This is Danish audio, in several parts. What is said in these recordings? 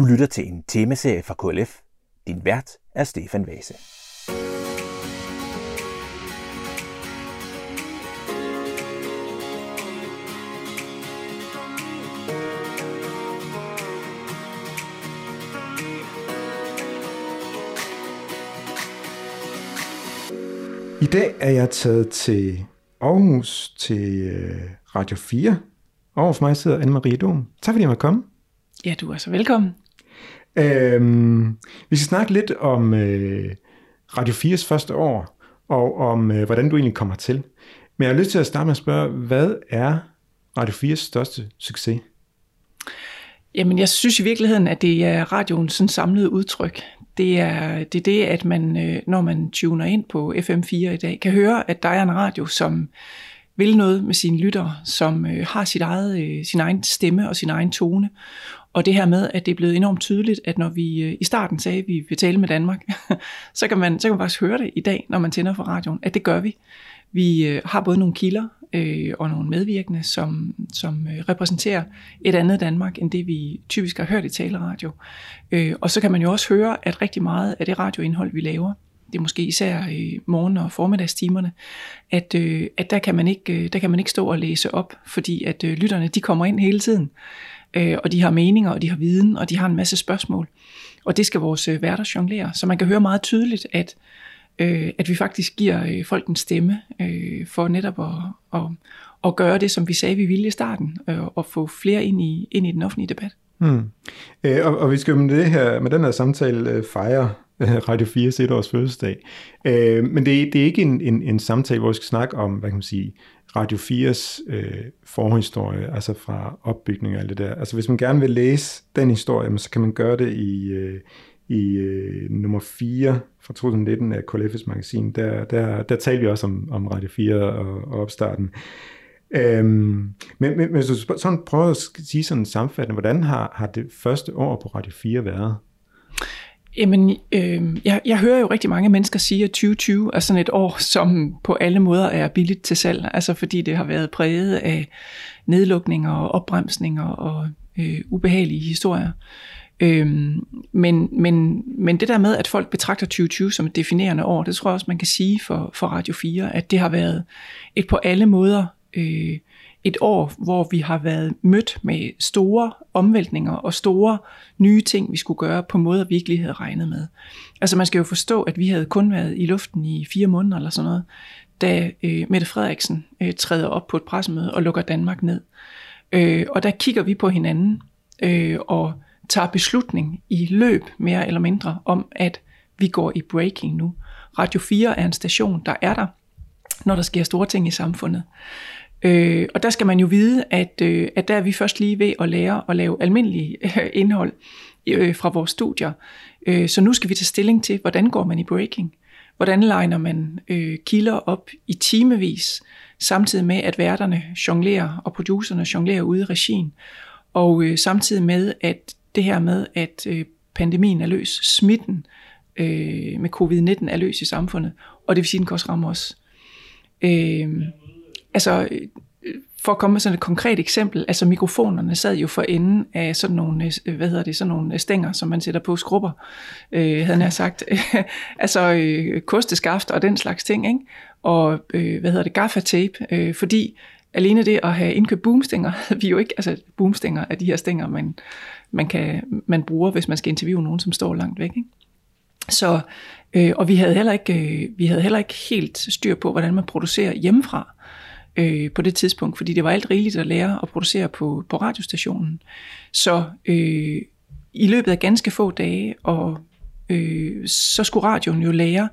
Du lytter til en temaserie fra KLF. Din vært er Stefan Vase. I dag er jeg taget til Aarhus til øh, Radio 4. Over for mig sidder Anne-Marie Dom. Tak fordi jeg måtte komme. Ja, du er så velkommen. Øhm, vi skal snakke lidt om øh, Radio 4's første år, og om øh, hvordan du egentlig kommer til. Men jeg har lyst til at starte med at spørge, hvad er Radio 4's største succes? Jamen, jeg synes i virkeligheden, at det er radioens sådan samlede udtryk. Det er, det er det, at man, øh, når man tuner ind på FM4 i dag, kan høre, at der er en radio, som vil noget med sine lyttere, som øh, har sit eget, øh, sin egen stemme og sin egen tone. Og det her med, at det er blevet enormt tydeligt, at når vi øh, i starten sagde, at vi vil tale med Danmark, så, kan man, så kan man faktisk høre det i dag, når man tænder for radioen, at det gør vi. Vi øh, har både nogle kilder øh, og nogle medvirkende, som, som øh, repræsenterer et andet Danmark, end det vi typisk har hørt i taleradio. Øh, og så kan man jo også høre, at rigtig meget af det radioindhold, vi laver, det er måske især i morgen- og formiddagstimerne, at, øh, at der, kan man ikke, der kan man ikke stå og læse op, fordi at øh, lytterne de kommer ind hele tiden, øh, og de har meninger, og de har viden, og de har en masse spørgsmål. Og det skal vores øh, værter jonglere, så man kan høre meget tydeligt, at øh, at vi faktisk giver øh, folk en stemme øh, for netop at, at, at gøre det, som vi sagde, vi ville i starten, øh, og få flere ind i, ind i den offentlige debat. Hmm. Øh, og, og vi skal med, det her, med den her samtale øh, fejre øh, Radio 4 et års fødselsdag. Øh, men det, det er ikke en, en, en samtale, hvor vi skal snakke om, hvad kan man sige, Radio 4's øh, forhistorie, altså fra opbygning og alt det der. Altså hvis man gerne vil læse den historie, så kan man gøre det i, øh, i øh, nummer 4 fra 2019 af KLF's magasin, der, der, der talte vi også om, om Radio 4 og, og opstarten. Øhm, men, men hvis du sådan prøver at sige sådan sammenfattende, hvordan har, har det første år på Radio 4 været? Jamen, øh, jeg, jeg hører jo rigtig mange mennesker sige, at 2020 er sådan et år, som på alle måder er billigt til salg. Altså fordi det har været præget af nedlukninger og opbremsninger og øh, ubehagelige historier. Øhm, men, men, men det der med, at folk betragter 2020 som et definerende år, det tror jeg også, man kan sige for, for Radio 4, at det har været et på alle måder øh, et år, hvor vi har været mødt med store omvæltninger og store nye ting, vi skulle gøre på måder, vi ikke lige havde regnet med. Altså man skal jo forstå, at vi havde kun været i luften i fire måneder eller sådan noget, da øh, Mette Frederiksen øh, træder op på et pressemøde og lukker Danmark ned. Øh, og der kigger vi på hinanden øh, og tager beslutning i løb mere eller mindre om, at vi går i breaking nu. Radio 4 er en station, der er der, når der sker store ting i samfundet. Øh, og der skal man jo vide, at, øh, at der er vi først lige ved at lære at lave almindelig øh, indhold øh, fra vores studier. Øh, så nu skal vi tage stilling til, hvordan går man i breaking? Hvordan legner man øh, kilder op i timevis, samtidig med, at værterne jonglerer og producerne jonglerer ude i regien, og øh, samtidig med, at det her med, at øh, pandemien er løs, smitten øh, med covid-19 er løs i samfundet, og det vil sige, at den kan også ramme os. Øh, altså, øh, for at komme med sådan et konkret eksempel, altså mikrofonerne sad jo for enden af sådan nogle, øh, hvad hedder det, sådan nogle stænger, som man sætter på skrubber, øh, havde jeg sagt. altså øh, kosteskaft og den slags ting, ikke? Og øh, hvad hedder det, gaffatape, øh, fordi alene det at have indkøbt boomstænger, vi jo ikke, altså boomstænger er de her stænger, man, man, kan, man bruger, hvis man skal interviewe nogen, som står langt væk. Ikke? Så, øh, og vi havde, heller ikke, øh, vi havde heller ikke helt styr på, hvordan man producerer hjemmefra øh, på det tidspunkt, fordi det var alt rigeligt at lære at producere på, på radiostationen. Så øh, i løbet af ganske få dage, og øh, så skulle radioen jo lære,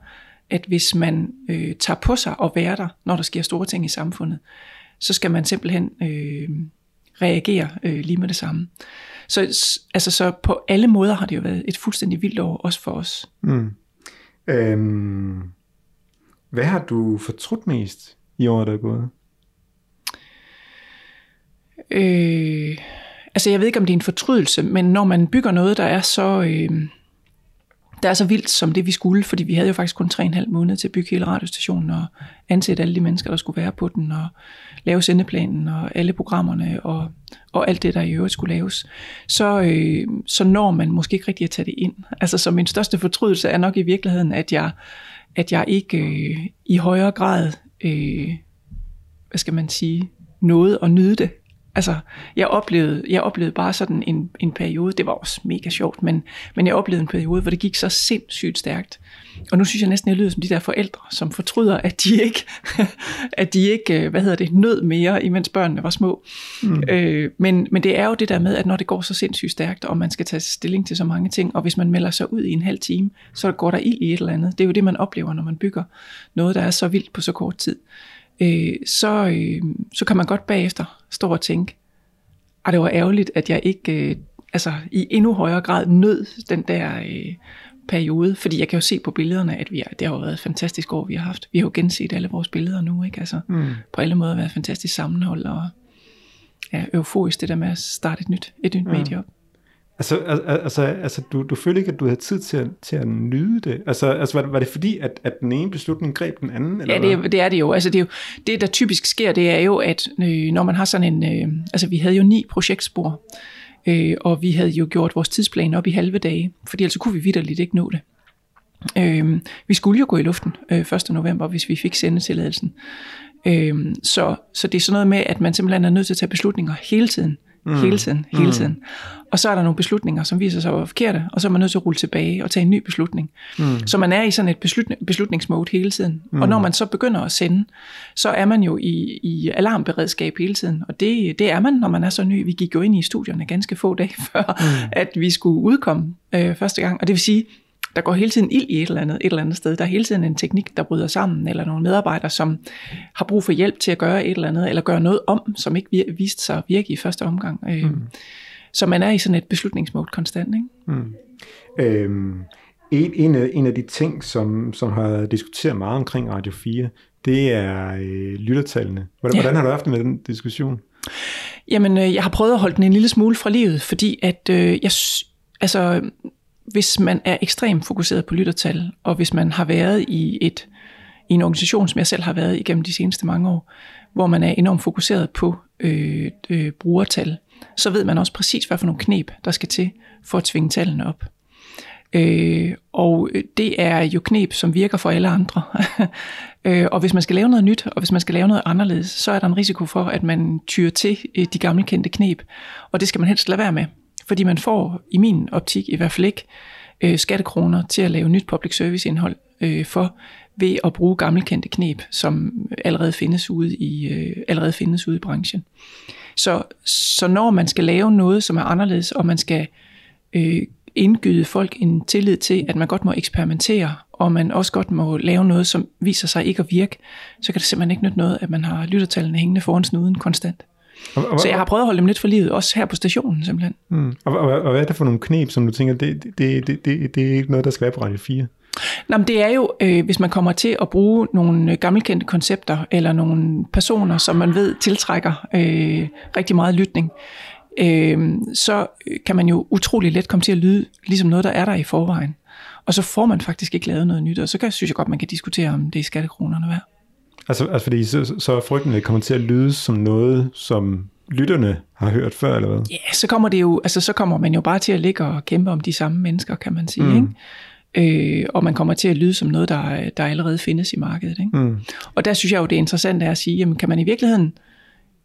at hvis man øh, tager på sig at være der, når der sker store ting i samfundet, så skal man simpelthen øh, reagere øh, lige med det samme. Så, altså, så på alle måder har det jo været et fuldstændig vildt år, også for os. Mm. Øhm, hvad har du fortrudt mest i året, der er gået? Øh, altså jeg ved ikke, om det er en fortrydelse, men når man bygger noget, der er så, øh, der er så vildt som det, vi skulle, fordi vi havde jo faktisk kun 3,5 måneder til at bygge hele radiostationen og ansætte alle de mennesker, der skulle være på den, og lave sendeplanen og alle programmerne og, og alt det, der i øvrigt skulle laves. Så, øh, så når man måske ikke rigtig at tage det ind. Altså så min største fortrydelse er nok i virkeligheden, at jeg, at jeg ikke øh, i højere grad, øh, hvad skal man sige, nåede at nyde det Altså, jeg oplevede, jeg oplevede bare sådan en, en periode, det var også mega sjovt, men, men jeg oplevede en periode, hvor det gik så sindssygt stærkt. Og nu synes jeg næsten, jeg lyder som de der forældre, som fortryder, at de ikke, at de ikke øh, hvad hedder det, nød mere, imens børnene var små. Mm. Øh, men, men det er jo det der med, at når det går så sindssygt stærkt, og man skal tage stilling til så mange ting, og hvis man melder sig ud i en halv time, så går der ild i et eller andet. Det er jo det, man oplever, når man bygger noget, der er så vildt på så kort tid øh, så, øh, så kan man godt bagefter stå og tænke, at det var ærgerligt, at jeg ikke øh, altså, i endnu højere grad nød den der øh, periode, fordi jeg kan jo se på billederne, at vi er, det har jo været et fantastisk år, vi har haft. Vi har jo genset alle vores billeder nu, ikke? Altså, mm. på alle måder været et fantastisk sammenhold, og ja, euforisk det der med at starte et nyt, et nyt mm. medie op. Altså, altså, altså du, du følte ikke, at du havde tid til at, til at nyde det? Altså, altså var, det, var det fordi, at, at den ene beslutning greb den anden? Eller ja, det, det er det jo. Altså, det, er jo, det, der typisk sker, det er jo, at øh, når man har sådan en... Øh, altså, vi havde jo ni projektspor, øh, og vi havde jo gjort vores tidsplan op i halve dage, fordi ellers kunne vi vidderligt ikke nå det. Øh, vi skulle jo gå i luften øh, 1. november, hvis vi fik sendetilladelsen. Øh, så, så det er sådan noget med, at man simpelthen er nødt til at tage beslutninger hele tiden mm. hele tiden, hele mm. tiden. Og så er der nogle beslutninger, som viser sig at være forkerte, og så er man nødt til at rulle tilbage og tage en ny beslutning. Mm. Så man er i sådan et beslutning, beslutningsmode hele tiden. Mm. Og når man så begynder at sende, så er man jo i, i alarmberedskab hele tiden. Og det, det er man, når man er så ny. Vi gik jo ind i studierne ganske få dage før, mm. at vi skulle udkomme øh, første gang. Og det vil sige, der går hele tiden ild i et eller andet, et eller andet sted. Der er hele tiden en teknik, der bryder sammen, eller nogle medarbejdere, som har brug for hjælp til at gøre et eller andet, eller gøre noget om, som ikke viste sig at virke i første omgang. Øh, mm. Så man er i sådan et beslutningsmål konstant. Ikke? Mm. Øhm, en, en, af, en af de ting, som, som har diskuteret meget omkring Radio 4, det er øh, lyttertallene. Hvordan, ja. hvordan har du haft det med den diskussion? Jamen, øh, jeg har prøvet at holde den en lille smule fra livet, fordi at øh, jeg, altså, hvis man er ekstremt fokuseret på lyttertal, og hvis man har været i, et, i en organisation, som jeg selv har været igennem de seneste mange år, hvor man er enormt fokuseret på øh, øh, brugertal, så ved man også præcis, hvad for nogle knep, der skal til for at tvinge tallene op. Øh, og det er jo knep, som virker for alle andre. øh, og hvis man skal lave noget nyt, og hvis man skal lave noget anderledes, så er der en risiko for, at man tyrer til øh, de gamle kendte knep. Og det skal man helst lade være med. Fordi man får, i min optik i hvert fald ikke, øh, skattekroner til at lave nyt public service indhold øh, for, ved at bruge gammelkendte knep, som allerede findes ude i, øh, allerede findes ude i branchen. Så, så når man skal lave noget, som er anderledes, og man skal øh, indgyde folk en tillid til, at man godt må eksperimentere, og man også godt må lave noget, som viser sig ikke at virke, så kan det simpelthen ikke nytte noget, at man har lyttertallene hængende foran snuden konstant. Og, og, så jeg har prøvet at holde dem lidt for livet, også her på stationen simpelthen. Mm. Og, og, og hvad er det for nogle knep, som du tænker, det, det, det, det, det er ikke noget, der skal være på Radio 4? Nå, men det er jo, øh, hvis man kommer til at bruge nogle øh, gammelkendte koncepter, eller nogle personer, som man ved tiltrækker øh, rigtig meget lytning, øh, så kan man jo utrolig let komme til at lyde ligesom noget, der er der i forvejen. Og så får man faktisk ikke lavet noget nyt, og så kan, synes jeg godt, man kan diskutere, om det er skattekronerne værd. Altså, altså fordi så, så er frygten, det kommer til at lyde som noget, som lytterne har hørt før, eller hvad? Ja, så kommer det jo, altså så kommer man jo bare til at ligge og kæmpe om de samme mennesker, kan man sige, mm. ikke? Øh, og man kommer til at lyde som noget, der, der allerede findes i markedet. Ikke? Mm. Og der synes jeg jo, det er interessant er at sige, jamen kan man i virkeligheden,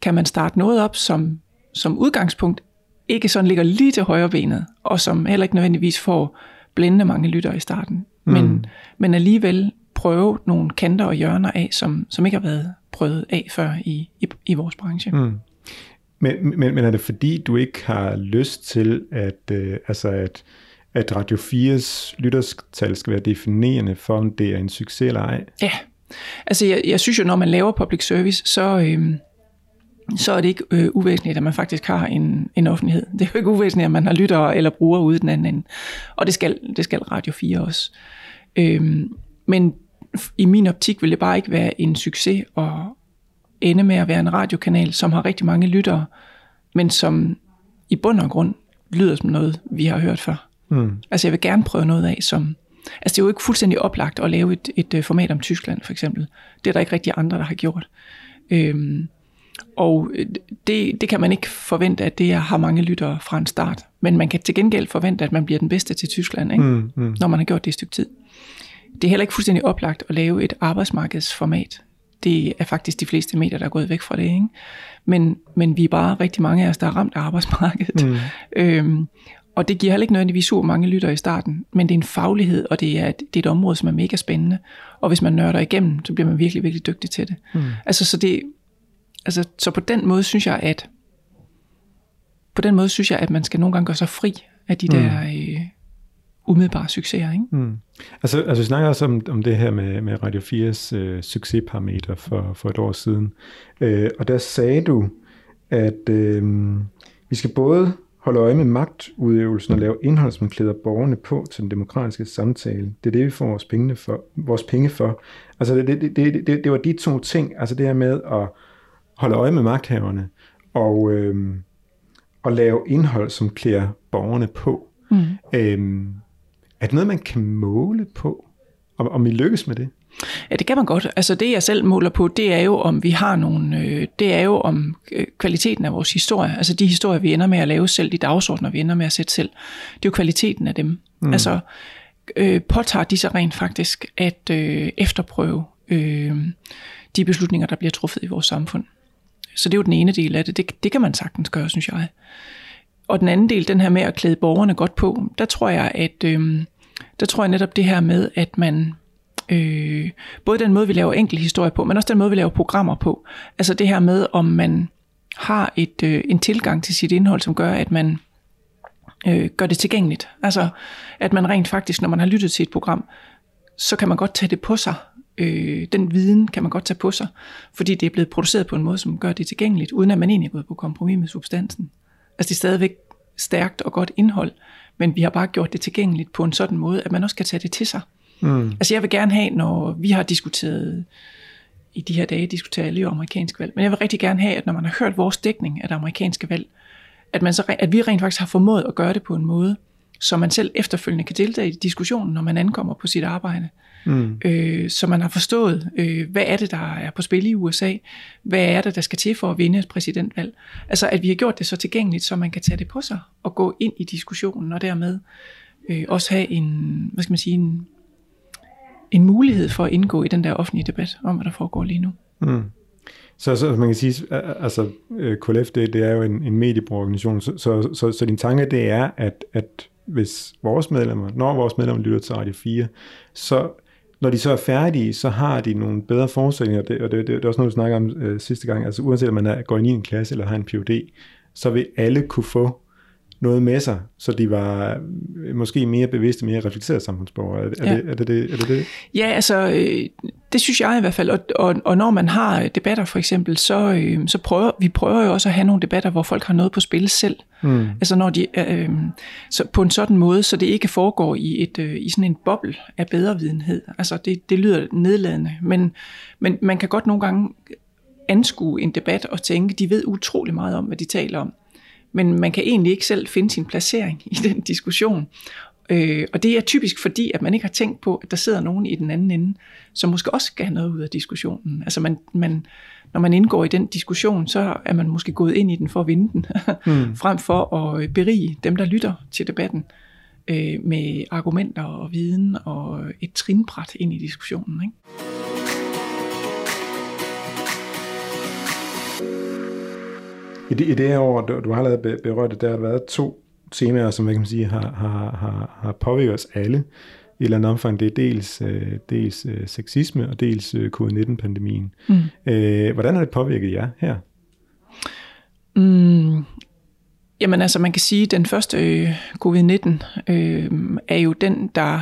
kan man starte noget op, som, som udgangspunkt ikke sådan ligger lige til højre benet, og som heller ikke nødvendigvis får blændende mange lyttere i starten, mm. men, men alligevel prøve nogle kanter og hjørner af, som, som ikke har været prøvet af før i, i, i vores branche. Mm. Men, men, men er det fordi, du ikke har lyst til, at, øh, altså at, at Radio 4's lytterstal skal være definerende for, om det er en succes eller ej? Ja, altså jeg, jeg synes jo, når man laver public service, så... Øh, så er det ikke øh, uvæsentligt, at man faktisk har en, en offentlighed. Det er jo ikke uvæsentligt, at man har lyttere eller brugere ude den anden ende. Og det skal, det skal Radio 4 også. Øhm, men i min optik vil det bare ikke være en succes at ende med at være en radiokanal, som har rigtig mange lyttere, men som i bund og grund lyder som noget, vi har hørt før. Mm. Altså jeg vil gerne prøve noget af, som, Altså det er jo ikke fuldstændig oplagt at lave et, et øh, format om Tyskland for eksempel. Det er der ikke rigtig andre, der har gjort. Øhm, og øh, det, det kan man ikke forvente, at det har mange lyttere fra en start. Men man kan til gengæld forvente, at man bliver den bedste til Tyskland, ikke? Mm, mm. når man har gjort det et stykke tid. Det er heller ikke fuldstændig oplagt at lave et arbejdsmarkedsformat. Det er faktisk de fleste medier, der er gået væk fra det. Ikke? Men, men vi er bare rigtig mange af os, der er ramt af arbejdsmarkedet. Mm. Øhm, og det giver heller ikke nødvendigvis super mange lytter i starten, men det er en faglighed, og det er, et, det er et område, som er mega spændende. Og hvis man nørder igennem, så bliver man virkelig, virkelig dygtig til det. Mm. Altså, så, det altså, så på den måde synes jeg, at på den måde synes jeg, at man skal nogle gange gøre sig fri af de mm. der øh, umiddelbare succeser. Ikke? Mm. Altså, altså vi snakker også om, om det her med, med Radio 4's øh, succesparameter for, for et år siden. Øh, og der sagde du, at øh, vi skal både holde øje med magtudøvelsen og lave indhold, som klæder borgerne på til den demokratiske samtale. Det er det, vi får vores penge for. Vores penge for. Altså det, det, det, det, det var de to ting, altså det her med at holde øje med magthaverne og, øh, og lave indhold, som klæder borgerne på. Mm. Øh, er det noget, man kan måle på, om, om I lykkes med det? Ja, det kan man godt. Altså det, jeg selv måler på, det er jo, om vi har nogle, øh, det er jo om øh, kvaliteten af vores historie. Altså de historier, vi ender med at lave selv, de dagsordner, vi ender med at sætte selv. Det er jo kvaliteten af dem. Mm. Altså øh, påtager de sig rent faktisk at øh, efterprøve øh, de beslutninger, der bliver truffet i vores samfund. Så det er jo den ene del af det. Det, det kan man sagtens gøre, synes jeg. Og den anden del, den her med at klæde borgerne godt på, der tror jeg, at øh, der tror jeg netop det her med, at man øh, både den måde, vi laver enkel historie på, men også den måde, vi laver programmer på. Altså det her med, om man har et, øh, en tilgang til sit indhold, som gør, at man øh, gør det tilgængeligt. Altså at man rent faktisk, når man har lyttet til et program, så kan man godt tage det på sig. Øh, den viden kan man godt tage på sig, fordi det er blevet produceret på en måde, som gør det tilgængeligt, uden at man egentlig er gået på kompromis med substansen. Altså det er stadigvæk stærkt og godt indhold, men vi har bare gjort det tilgængeligt på en sådan måde, at man også kan tage det til sig. Mm. Altså jeg vil gerne have, når vi har diskuteret, i de her dage diskuterer alle jo amerikansk valg, men jeg vil rigtig gerne have, at når man har hørt vores dækning af det amerikanske valg, at, man så, at vi rent faktisk har formået at gøre det på en måde, så man selv efterfølgende kan deltage i diskussionen, når man ankommer på sit arbejde. Mm. Øh, så man har forstået, øh, hvad er det, der er på spil i USA? Hvad er det, der skal til for at vinde et præsidentvalg? Altså, at vi har gjort det så tilgængeligt, så man kan tage det på sig og gå ind i diskussionen, og dermed øh, også have en, hvad skal man sige, en, en mulighed for at indgå i den der offentlige debat om, hvad der foregår lige nu. Mm. Så, så man kan sige, altså øh, KLF, det, det er jo en, en mediebrugorganisation, så, så, så, så din tanke det er, at, at hvis vores medlemmer, når vores medlemmer lytter til Radio 4, så når de så er færdige, så har de nogle bedre forudsætninger, det, og det, det, det er også noget, vi snakker om øh, sidste gang, altså uanset om man er, går ind i en klasse eller har en PhD, så vil alle kunne få noget med sig, så de var øh, måske mere bevidste, mere reflekterede samfundsborgere. Er, ja. er, det, er, det, det, er det det? Ja, altså øh, det synes jeg i hvert fald. Og, og, og når man har debatter for eksempel, så, øh, så prøver vi prøver jo også at have nogle debatter, hvor folk har noget på spil selv. Mm. Altså når de, øh, så på en sådan måde, så det ikke foregår i, et, øh, i sådan en boble af bedrevidenhed. Altså det, det lyder nedladende, men, men man kan godt nogle gange anskue en debat og tænke, de ved utrolig meget om, hvad de taler om men man kan egentlig ikke selv finde sin placering i den diskussion. Øh, og det er typisk fordi, at man ikke har tænkt på, at der sidder nogen i den anden ende, som måske også skal have noget ud af diskussionen. Altså man, man, når man indgår i den diskussion, så er man måske gået ind i den for at vinde den, mm. frem for at berige dem, der lytter til debatten øh, med argumenter og viden og et trinbræt ind i diskussionen. Ikke? I det, i det her år, du, du har allerede berørt det, der har været to temaer, som jeg kan sige, har, har, har, har påvirket os alle i et eller andet omfang. Det er dels, øh, dels øh, sexisme og dels øh, covid-19-pandemien. Mm. Øh, hvordan har det påvirket jer her? Mm, jamen altså, man kan sige, at den første øh, covid-19 øh, er jo den, der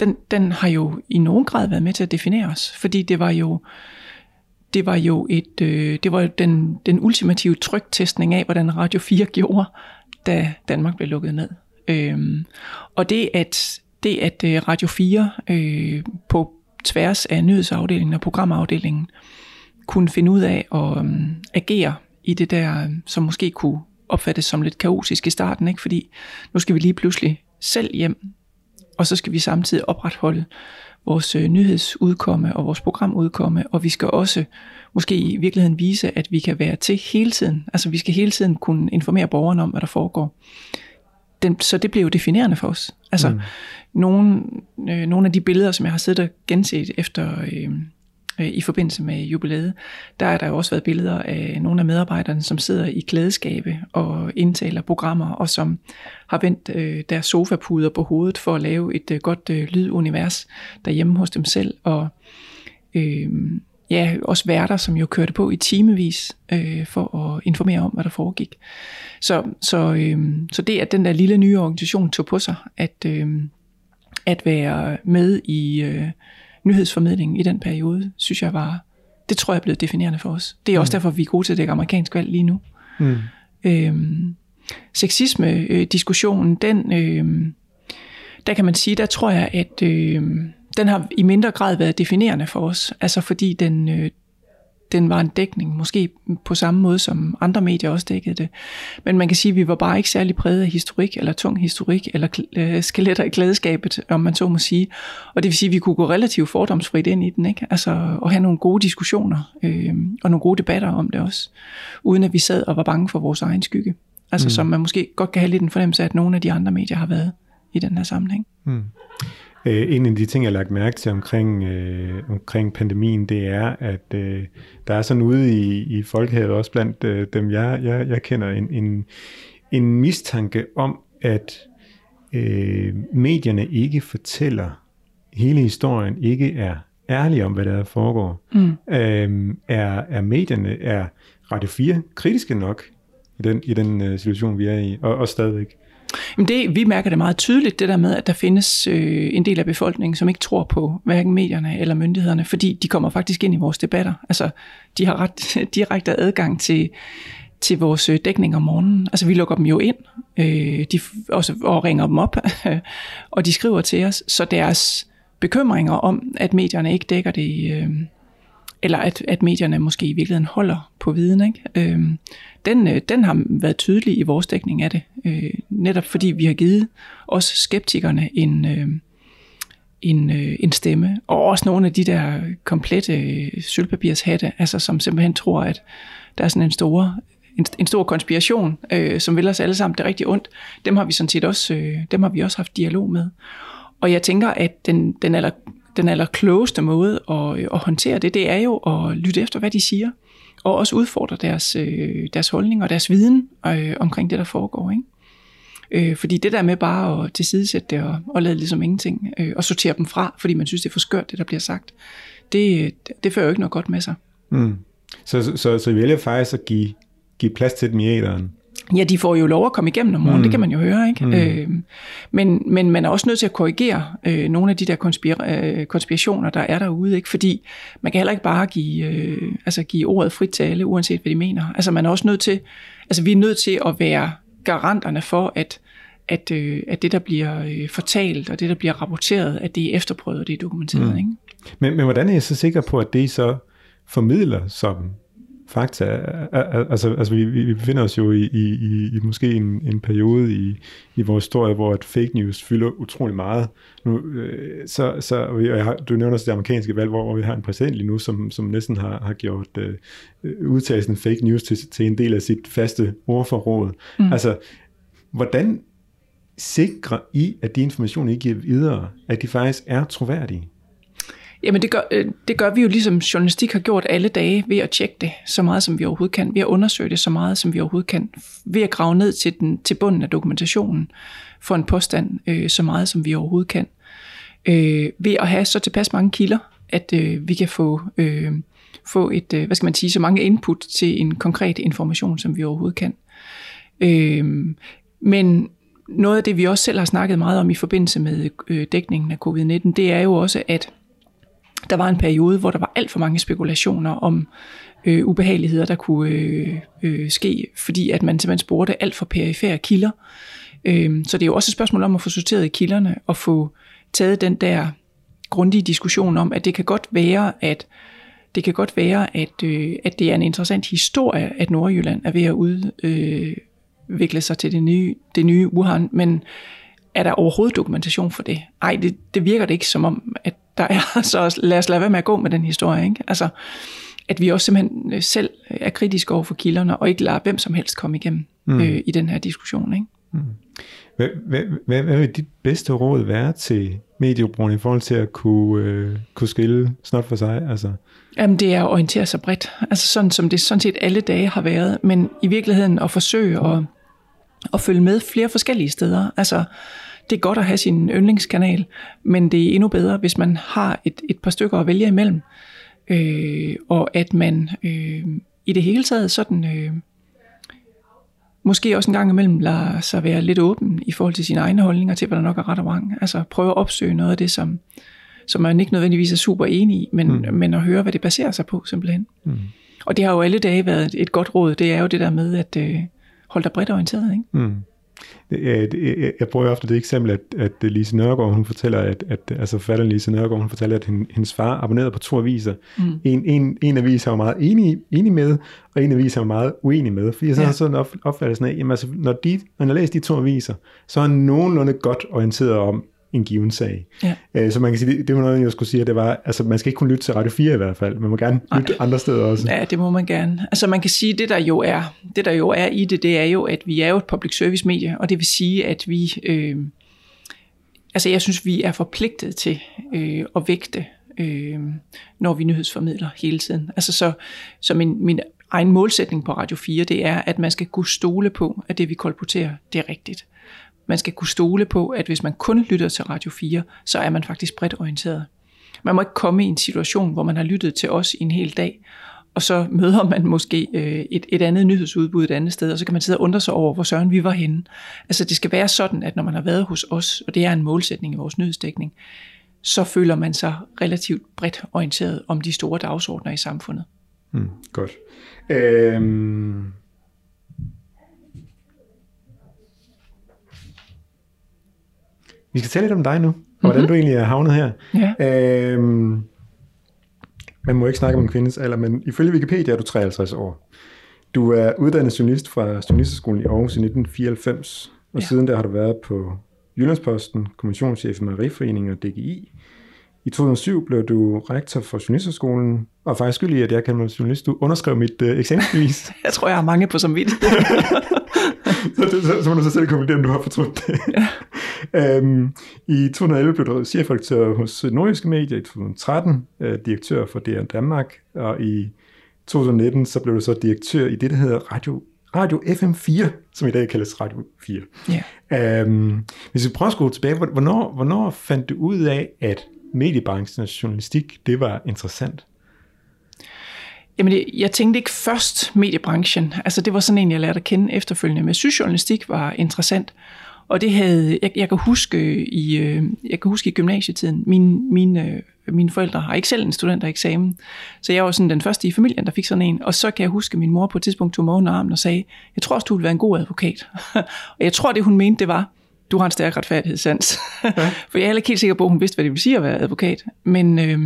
den, den har jo i nogen grad været med til at definere os, fordi det var jo det var jo et, øh, det var den, den ultimative tryktestning af, hvordan Radio 4 gjorde, da Danmark blev lukket ned. Øhm, og det at, det at øh, Radio 4 øh, på tværs af nyhedsafdelingen og programafdelingen kunne finde ud af at øh, agere i det der, som måske kunne opfattes som lidt kaotisk i starten, ikke? fordi nu skal vi lige pludselig selv hjem og så skal vi samtidig opretholde vores øh, nyhedsudkomme og vores programudkomme, og vi skal også måske i virkeligheden vise, at vi kan være til hele tiden. Altså vi skal hele tiden kunne informere borgerne om, hvad der foregår. Den, så det bliver jo definerende for os. Altså mm. nogle, øh, nogle af de billeder, som jeg har siddet og genset efter... Øh, Øh, i forbindelse med jubilæet, der er der jo også været billeder af nogle af medarbejderne, som sidder i klædeskabe og indtaler programmer, og som har vendt øh, deres sofapuder på hovedet for at lave et øh, godt øh, lydunivers derhjemme hos dem selv, og øh, ja, også værter, som jo kørte på i timevis øh, for at informere om, hvad der foregik. Så, så, øh, så det, at den der lille nye organisation tog på sig, at, øh, at være med i... Øh, nyhedsformidlingen i den periode, synes jeg var, det tror jeg er blevet definerende for os. Det er mm. også derfor, vi er gode til at dække amerikansk valg lige nu. Mm. Øhm, Sexisme-diskussionen, den, øh, der kan man sige, der tror jeg, at øh, den har i mindre grad været definerende for os. Altså fordi den, øh, den var en dækning, måske på samme måde som andre medier også dækkede det. Men man kan sige, at vi var bare ikke særlig præget af historik, eller tung historik, eller øh, skeletter i klædeskabet, om man så må sige. Og det vil sige, at vi kunne gå relativt fordomsfrit ind i den, ikke? Altså, og have nogle gode diskussioner, øh, og nogle gode debatter om det også, uden at vi sad og var bange for vores egen skygge. Altså mm. som man måske godt kan have lidt en fornemmelse af, at nogle af de andre medier har været i den her sammenhæng. Mm. Øh, en af de ting, jeg har lagt mærke til omkring, øh, omkring pandemien, det er, at øh, der er sådan ude i, i folkehavet, også blandt øh, dem, jeg, jeg, jeg kender, en, en, en mistanke om, at øh, medierne ikke fortæller hele historien, ikke er ærlige om, hvad der foregår. Mm. Øh, er, er medierne, er Radio 4 kritiske nok i den, i den uh, situation, vi er i, og, og stadigvæk? Jamen det, vi mærker det meget tydeligt, det der med, at der findes øh, en del af befolkningen, som ikke tror på hverken medierne eller myndighederne, fordi de kommer faktisk ind i vores debatter. Altså, de har ret direkte adgang til, til vores øh, dækning om morgenen. Altså, vi lukker dem jo ind øh, de, også, og ringer dem op, og de skriver til os, så deres bekymringer om, at medierne ikke dækker det, øh, eller at, at medierne måske i virkeligheden holder på viden, ikke? Øh, den, øh, den har været tydelig i vores dækning af det. Øh, netop fordi vi har givet os skeptikerne en, øh, en, øh, en stemme, og også nogle af de der komplette øh, sølvpapirshatte, altså som simpelthen tror, at der er sådan en stor, en, en stor konspiration, øh, som vil os alle sammen det rigtig ondt. Dem har vi sådan set også, øh, dem har vi også haft dialog med. Og jeg tænker, at den, den aller den allerklogeste måde at, øh, at håndtere det, det er jo at lytte efter, hvad de siger og også udfordre deres, øh, deres holdning og deres viden øh, omkring det, der foregår. Ikke? Øh, fordi det der med bare at tilsidesætte det og, og lade ligesom ingenting, øh, og sortere dem fra, fordi man synes, det er for skørt, det der bliver sagt, det, det fører jo ikke noget godt med sig. Mm. Så, så, så, så I vælger faktisk at give, give plads til dem i æderen? Ja, de får jo lov at komme igennem om morgenen, mm. det kan man jo høre, ikke? Mm. Øh, men, men man er også nødt til at korrigere øh, nogle af de der konspira- øh, konspirationer, der er derude, ikke? Fordi man kan heller ikke bare give, øh, altså give ordet frit til alle, uanset hvad de mener. Altså man er også nødt til, altså vi er nødt til at være garanterne for, at at, øh, at det, der bliver øh, fortalt, og det, der bliver rapporteret, at det er efterprøvet, og det er dokumenteret. Mm. Ikke? Men, men hvordan er jeg så sikker på, at det så formidler som fakta. Altså, altså vi, vi befinder os jo i, i, i, i måske en, en periode i, i vores historie, hvor et fake news fylder utrolig meget. Nu, øh, så, så jeg har, du nævner også det amerikanske valg, hvor, hvor vi har en præsident lige nu, som, som næsten har, har gjort øh, udtalelsen fake news til, til en del af sit faste ordforråd. Mm. Altså, hvordan sikrer I, at de informationer, I giver videre, at de faktisk er troværdige? Jamen det gør, øh, det gør vi jo ligesom journalistik har gjort alle dage ved at tjekke det så meget som vi overhovedet kan, ved at undersøge det så meget som vi overhovedet kan, ved at grave ned til, den, til bunden af dokumentationen for en påstand øh, så meget som vi overhovedet kan. Øh, ved at have så tilpas mange kilder, at øh, vi kan få, øh, få et, øh, hvad skal man sige, så mange input til en konkret information som vi overhovedet kan. Øh, men noget af det vi også selv har snakket meget om i forbindelse med øh, dækningen af covid-19, det er jo også, at der var en periode, hvor der var alt for mange spekulationer om øh, ubehageligheder, der kunne øh, øh, ske, fordi at man simpelthen spurgte alt for perifære kilder. Øh, så det er jo også et spørgsmål om at få sorteret i kilderne og få taget den der grundige diskussion om, at det kan godt være, at det kan godt være, at, øh, at det er en interessant historie, at Nordjylland er ved at øh, udvikle sig til det nye, det nye Wuhan, men er der overhovedet dokumentation for det? Ej, det, det virker det ikke som om, at der er, så lad os lade være med at gå med den historie. Ikke? Altså, at vi også simpelthen øh, selv er kritiske over for kilderne, og ikke lader hvem som helst komme igennem mm. øh, i den her diskussion. Ikke? Mm. Hvad, hvad, hvad, hvad vil dit bedste råd være til mediebrugerne i forhold til at kunne, øh, kunne skille snot for sig? Altså? Jamen, det er at orientere sig bredt. Altså sådan som det sådan set alle dage har været. Men i virkeligheden at forsøge at, at følge med flere forskellige steder. Altså, det er godt at have sin yndlingskanal, men det er endnu bedre, hvis man har et, et par stykker at vælge imellem. Øh, og at man øh, i det hele taget sådan... Øh, måske også en gang imellem lader sig være lidt åben i forhold til sine egne holdninger til, hvad der nok er ret og vrang. Altså prøve at opsøge noget af det, som, som man ikke nødvendigvis er super enig i, men, mm. men at høre, hvad det baserer sig på simpelthen. Mm. Og det har jo alle dage været et godt råd, det er jo det der med at øh, holde dig bredt orienteret. Ikke? Mm. Jeg bruger ofte det eksempel, at, at Lise Nørgaard, hun fortæller, at, at altså forfatteren Lise Nørgaard, hun fortæller, at hendes far abonnerede på to aviser. Mm. En, en, en avis er meget enig, enig med, og en avis er meget uenig med. Fordi så ja. har sådan en opfattelse af, jamen altså, når, de, når jeg læser de to aviser, så er han nogenlunde godt orienteret om, en given sag. Ja. Øh, så man kan sige, det, det var noget, jeg skulle sige, at det var, altså man skal ikke kun lytte til Radio 4 i hvert fald, man må gerne Nej. lytte andre steder også. Ja, det må man gerne. Altså man kan sige, det der jo er, det der jo er i det, det er jo, at vi er jo et public service medie, og det vil sige, at vi, øh, altså jeg synes, vi er forpligtet til øh, at vægte, øh, når vi nyhedsformidler hele tiden. Altså så, så min, min egen målsætning på Radio 4, det er, at man skal kunne stole på, at det vi kolporterer, det er rigtigt. Man skal kunne stole på, at hvis man kun lytter til Radio 4, så er man faktisk bredt orienteret. Man må ikke komme i en situation, hvor man har lyttet til os i en hel dag, og så møder man måske øh, et, et andet nyhedsudbud et andet sted, og så kan man sidde og undre sig over, hvor søren vi var henne. Altså det skal være sådan, at når man har været hos os, og det er en målsætning i vores nyhedsdækning, så føler man sig relativt bredt orienteret om de store dagsordner i samfundet. Mm, godt. Øhm, Vi skal tale lidt om dig nu, og hvordan mm-hmm. du egentlig er havnet her. Ja. Øhm, man må ikke snakke om en kvindes alder, men ifølge Wikipedia er du 53 år. Du er uddannet journalist fra Journalisterskolen i Aarhus i 1994, og ja. siden der har du været på Jyllandsposten, kommissionschef i Marieforeningen og DGI. I 2007 blev du rektor for Journalisterskolen, og faktisk skyld i, at jeg kan være journalist. Du underskrev mit uh, eksamensbevis. jeg tror, jeg har mange på som vidt. så, det, så, så må du så selv konkludere, om du har fortrudt det. Ja. Øhm, I 2011 blev du chefredaktør hos Nordiske Medier, i 2013 øh, direktør for DR Danmark, og i 2019 så blev du så direktør i det, der hedder Radio Radio FM4, som i dag kaldes Radio 4. Ja. Øhm, hvis vi prøver at gå tilbage, hvornår, hvornår fandt du ud af, at mediebranchen og journalistik, det var interessant? Jamen, jeg tænkte ikke først mediebranchen. Altså, det var sådan en, jeg lærte at kende efterfølgende. Men journalistik var interessant. Og det havde, jeg, jeg kan huske i, øh, jeg kan huske i gymnasietiden, mine, mine, mine forældre har ikke selv en studentereksamen, så jeg var sådan den første i familien, der fik sådan en. Og så kan jeg huske, at min mor på et tidspunkt tog mig under armen og sagde, jeg tror også, du vil være en god advokat. og jeg tror, det hun mente, det var, du har en stærk retfærdighedssans. Ja. For jeg er heller ikke helt sikker på, at hun vidste, hvad det vil sige at være advokat. Men, øh,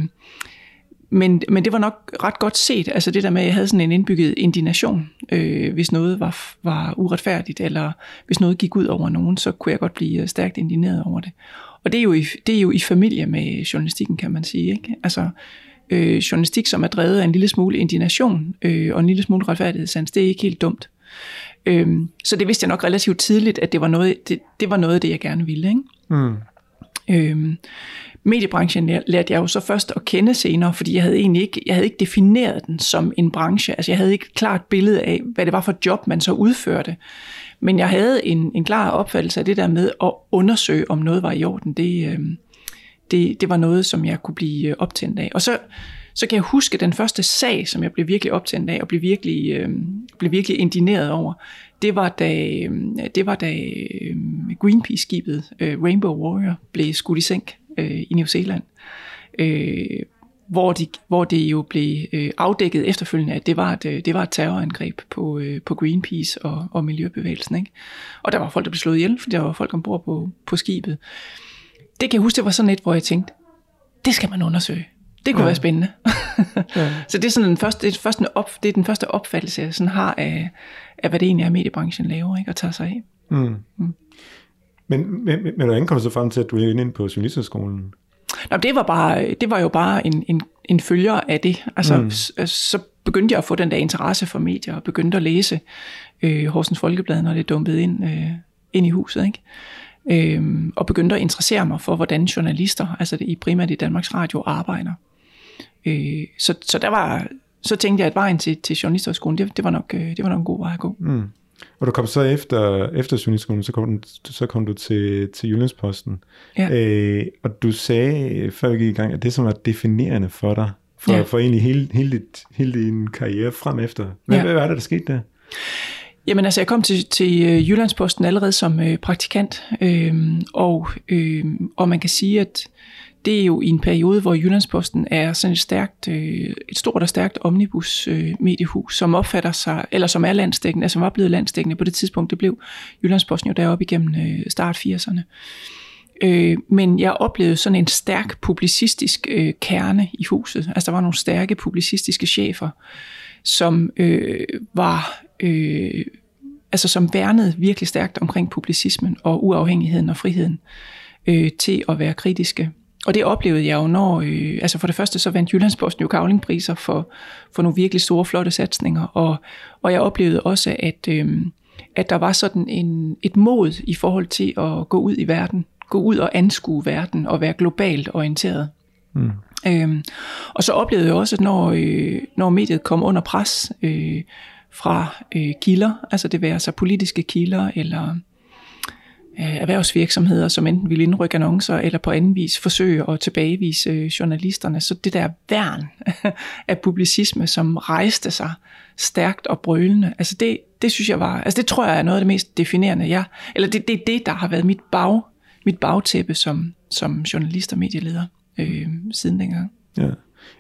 men, men det var nok ret godt set, altså det der med, at jeg havde sådan en indbygget indignation, øh, hvis noget var, var uretfærdigt, eller hvis noget gik ud over nogen, så kunne jeg godt blive øh, stærkt indigneret over det. Og det er jo i, det er jo i familie med journalistikken, kan man sige. Ikke? Altså, øh, journalistik, som er drevet af en lille smule indignation øh, og en lille smule retfærdighedssans, det er ikke helt dumt. Øh, så det vidste jeg nok relativt tidligt, at det var noget, det, det var noget af det, jeg gerne ville. Ikke? Mm. Øh, mediebranchen lærte jeg jo så først at kende senere, fordi jeg havde egentlig ikke, jeg havde ikke defineret den som en branche. Altså jeg havde ikke et klart billede af, hvad det var for et job, man så udførte. Men jeg havde en, en klar opfattelse af det der med at undersøge, om noget var i orden. Det, øh, det, det var noget, som jeg kunne blive øh, optændt af. Og så, så kan jeg huske den første sag, som jeg blev virkelig optændt af, og blev virkelig, øh, blev virkelig indineret over. Det var da, øh, det var da Greenpeace-skibet Rainbow Warrior blev skudt i sænk øh, i New Zealand. Øh, hvor, de, hvor det jo blev øh, afdækket efterfølgende, at det var et, øh, det var et terrorangreb på, øh, på Greenpeace og, og miljøbevægelsen. Ikke? Og der var folk, der blev slået ihjel, fordi der var folk ombord på, på skibet. Det kan jeg huske, det var sådan et, hvor jeg tænkte, det skal man undersøge. Det kunne ja. være spændende. ja. Så det er sådan den første, det er, første op, det er den første opfattelse, jeg sådan har af, af, hvad det egentlig er, mediebranchen laver, ikke? og tager sig af. Mm. Mm. Men, men, men hvordan kom du så frem til, at du er inde på journalisterskolen? Nå, det var, bare, det var jo bare en, en, en følger af det. Altså, mm. så, så begyndte jeg at få den der interesse for medier, og begyndte at læse øh, Horsens Folkeblad, når det dumpede ind, øh, ind i huset. Ikke? Øh, og begyndte at interessere mig for, hvordan journalister, altså det, i primært i Danmarks Radio, arbejder. Øh, så, så der var, så tænkte jeg, at vejen til, til journalisterskolen, det, det, var nok, øh, det var nok en god vej at gå. Mm. Og du kom så efter, efter journalistskolen, så kom, så kom du til, til Jyllandsposten. Ja. Øh, og du sagde, før vi gik i gang, at det, som var definerende for dig, for, ja. for egentlig hele, hele, dit, hele din karriere frem efter. Hvad, ja. hvad var det, der skete der? Jamen altså, jeg kom til, til øh, Jyllandsposten allerede som øh, praktikant, øh, og, øh, og man kan sige, at det er jo i en periode, hvor Jyllandsposten er sådan et, stærkt, øh, et stort og stærkt omnibus øh, mediehus, som opfatter sig, eller som er landstækkende, altså var blevet landstækkende på det tidspunkt, det blev Jyllandsposten jo deroppe igennem øh, start 80'erne. Øh, men jeg oplevede sådan en stærk publicistisk øh, kerne i huset. Altså der var nogle stærke publicistiske chefer, som øh, var... Øh, altså som værnede virkelig stærkt omkring publicismen og uafhængigheden og friheden øh, til at være kritiske. Og det oplevede jeg jo, når, øh, altså for det første så vandt Jyllandsposten jo kavlingpriser for, for nogle virkelig store, flotte satsninger, og, og jeg oplevede også, at, øh, at der var sådan en, et mod i forhold til at gå ud i verden, gå ud og anskue verden og være globalt orienteret. Mm. Øhm, og så oplevede jeg også, at når, øh, når mediet kom under pres øh, fra øh, kilder, altså det være så politiske kilder eller Øh, erhvervsvirksomheder, som enten ville indrykke annoncer eller på anden vis forsøge at tilbagevise øh, journalisterne. Så det der værn af publicisme, som rejste sig stærkt og brølende, altså det, det synes jeg var, altså det tror jeg er noget af det mest definerende, jeg, eller det, det er det, der har været mit bag, mit bagtæppe som, som journalist og medieleder øh, siden dengang. Ja.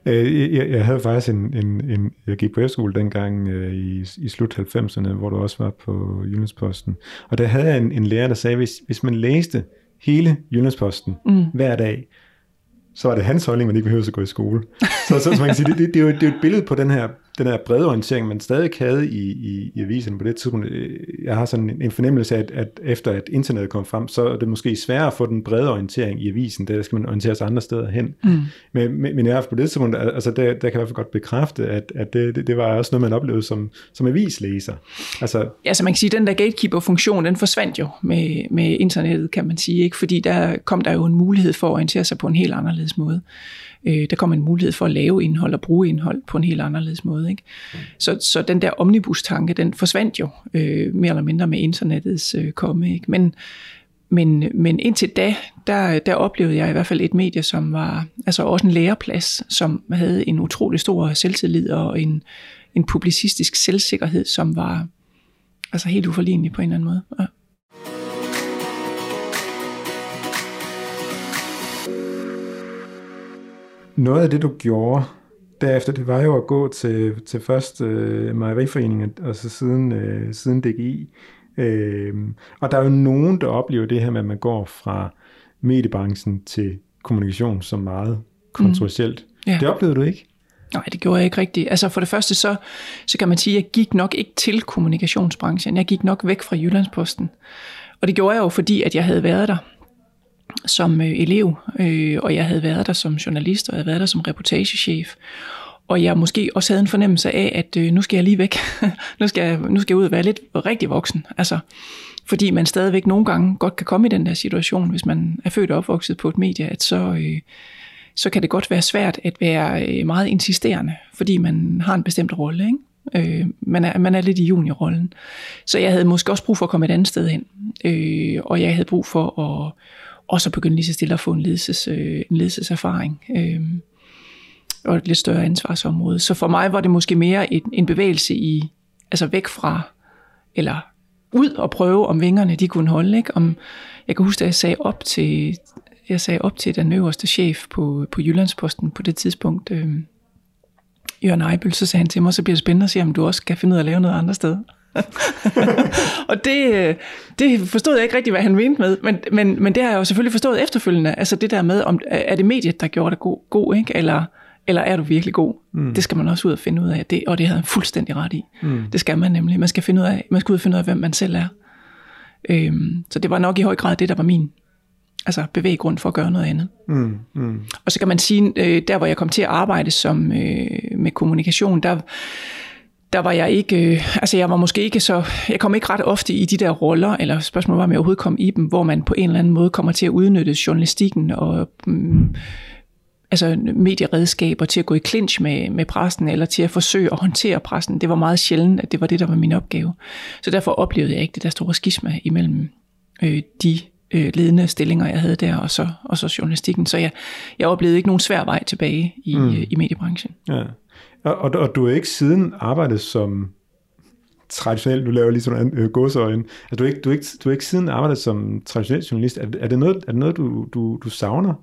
Øh, jeg, jeg havde faktisk en, en, en jeg gik på efterskole dengang øh, i, i slut 90'erne, hvor du også var på Jyllandsposten. Og der havde jeg en, en lærer, der sagde, hvis, hvis man læste hele Jyllandsposten mm. hver dag, så var det hans holdning, man ikke behøvede at gå i skole. Så, så, så man kan sige, det, det, det, er jo, det er jo et billede på den her den her brede orientering, man stadig havde i, i, i aviserne på det tidspunkt. Jeg har sådan en fornemmelse af, at, at efter at internettet kom frem, så er det måske sværere at få den brede orientering i avisen. Der skal man orientere sig andre steder hen. Mm. Men, men, men jeg på det tidspunkt, altså der, der kan jeg i hvert fald godt bekræfte, at, at det, det, det var også noget, man oplevede som, som avislæser. Altså, ja, så man kan sige, at den der gatekeeper-funktion, den forsvandt jo med, med internettet, kan man sige. ikke, Fordi der kom der jo en mulighed for at orientere sig på en helt anderledes måde. Øh, der kommer en mulighed for at lave indhold og bruge indhold på en helt anderledes måde. Ikke? Mm. Så, så den der omnibus-tanke, den forsvandt jo øh, mere eller mindre med internettets øh, komme. Ikke? Men, men, men indtil da, der, der oplevede jeg i hvert fald et medie, som var altså også en læreplads, som havde en utrolig stor selvtillid og en, en publicistisk selvsikkerhed, som var altså helt uforlignelig på en eller anden måde. Ja. Noget af det, du gjorde derefter, det var jo at gå til, til først øh, Mejeriforeningen, og så siden, øh, siden DGI. Øh, og der er jo nogen, der oplever det her med, at man går fra mediebranchen til kommunikation som meget kontroversielt. Mm. Ja. Det oplevede du ikke? Nej, det gjorde jeg ikke rigtigt. Altså for det første, så, så kan man sige, at jeg gik nok ikke til kommunikationsbranchen. Jeg gik nok væk fra Jyllandsposten. Og det gjorde jeg jo, fordi at jeg havde været der som øh, elev, øh, og jeg havde været der som journalist, og jeg havde været der som reportagechef. Og jeg måske også havde en fornemmelse af, at øh, nu skal jeg lige væk. nu, skal jeg, nu skal jeg ud og være lidt rigtig voksen. Altså, fordi man stadigvæk nogle gange godt kan komme i den der situation, hvis man er født og opvokset på et medie, at så, øh, så kan det godt være svært at være øh, meget insisterende, fordi man har en bestemt rolle. Ikke? Øh, man, er, man er lidt i juniorrollen. Så jeg havde måske også brug for at komme et andet sted hen. Øh, og jeg havde brug for at og så begynde lige så stille at få en, ledelses, øh, en ledelseserfaring. Øh, og et lidt større ansvarsområde. Så for mig var det måske mere et, en bevægelse i, altså væk fra, eller ud og prøve, om vingerne de kunne holde. Ikke? Om, jeg kan huske, at jeg sagde op til, jeg sagde op til den øverste chef på, på Jyllandsposten på det tidspunkt, øh, Jørgen Eibøl, så sagde han til mig, så bliver det spændende at se, om du også kan finde ud af at lave noget andet sted. og det, det forstod jeg ikke rigtig, hvad han mente med, men, men, men det har jeg jo selvfølgelig forstået efterfølgende, altså det der med, om er det mediet, der gjorde dig god, god ikke? Eller, eller er du virkelig god? Mm. Det skal man også ud og finde ud af, det, og det havde han fuldstændig ret i. Mm. Det skal man nemlig. Man skal finde ud af, man skal ud og finde ud af, hvem man selv er. Øhm, så det var nok i høj grad det, der var min altså bevæggrund for at gøre noget andet. Mm, mm. Og så kan man sige, øh, der hvor jeg kom til at arbejde som øh, med kommunikation, der der var jeg ikke, øh, altså jeg var måske ikke så, jeg kom ikke ret ofte i de der roller, eller spørgsmålet var, om jeg overhovedet kom i dem, hvor man på en eller anden måde kommer til at udnytte journalistikken og mm, altså medieredskaber til at gå i clinch med, med pressen, eller til at forsøge at håndtere pressen. Det var meget sjældent, at det var det, der var min opgave. Så derfor oplevede jeg ikke det der store skisma imellem øh, de øh, ledende stillinger, jeg havde der, og så, og så journalistikken. Så jeg, jeg oplevede ikke nogen svær vej tilbage i, mm. øh, i mediebranchen. Ja. Og, og, og du har ikke siden arbejdet som traditionel, du laver lige sådan en øh, altså, du, ikke, du, ikke, du ikke siden arbejdet som traditionel journalist. Er, er det noget, er det noget du, du, du savner?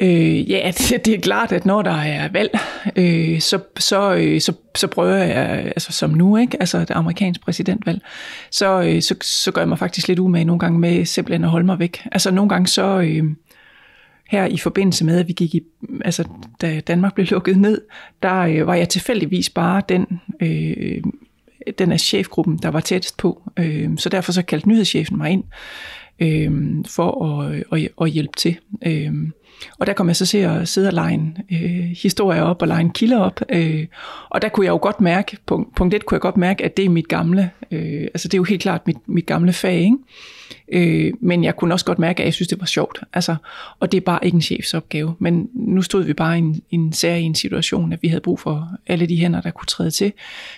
Øh, ja, det, det er klart, at når der er valg, øh, så, så, øh, så, så prøver jeg, altså som nu, ikke? altså det amerikanske præsidentvalg, så, øh, så, så gør jeg mig faktisk lidt umage nogle gange med simpelthen at holde mig væk. Altså nogle gange så, øh, her i forbindelse med, at vi gik i, altså da Danmark blev lukket ned, der øh, var jeg tilfældigvis bare den, øh, den af chefgruppen, der var tættest på. Øh, så derfor så kaldte nyhedschefen mig ind øh, for at, at, at hjælpe til. Øh, og der kom jeg så til at sidde og lege øh, historier op og lege en kilder op. Øh, og der kunne jeg jo godt mærke, punkt, punkt et kunne jeg godt mærke, at det er mit gamle, øh, altså det er jo helt klart mit, mit gamle fag, ikke? Øh, men jeg kunne også godt mærke, at jeg synes, det var sjovt. Altså, og det er bare ikke en chefsopgave. Men nu stod vi bare i en, i en særlig en situation, at vi havde brug for alle de hænder, der kunne træde til.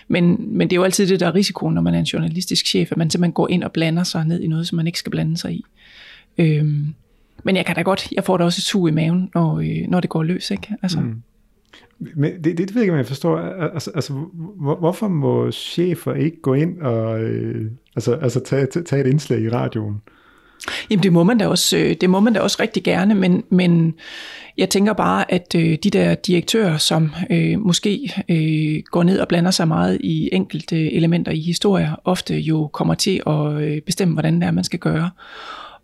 Men, men det er jo altid det, der er risikoen, når man er en journalistisk chef, at man simpelthen går ind og blander sig ned i noget, som man ikke skal blande sig i. Øh, men jeg kan da godt, jeg får da også et sug i maven, når, øh, når det går løs, ikke? Altså. Mm. Men det, det, det ved jeg ikke, om jeg forstår. Altså, altså hvor, hvorfor må chefer ikke gå ind og øh, altså, altså tage, tage et indslag i radioen? Jamen det må man da også, øh, det må man da også rigtig gerne, men, men jeg tænker bare, at øh, de der direktører, som øh, måske øh, går ned og blander sig meget i enkelte elementer i historier, ofte jo kommer til at øh, bestemme, hvordan det er, man skal gøre.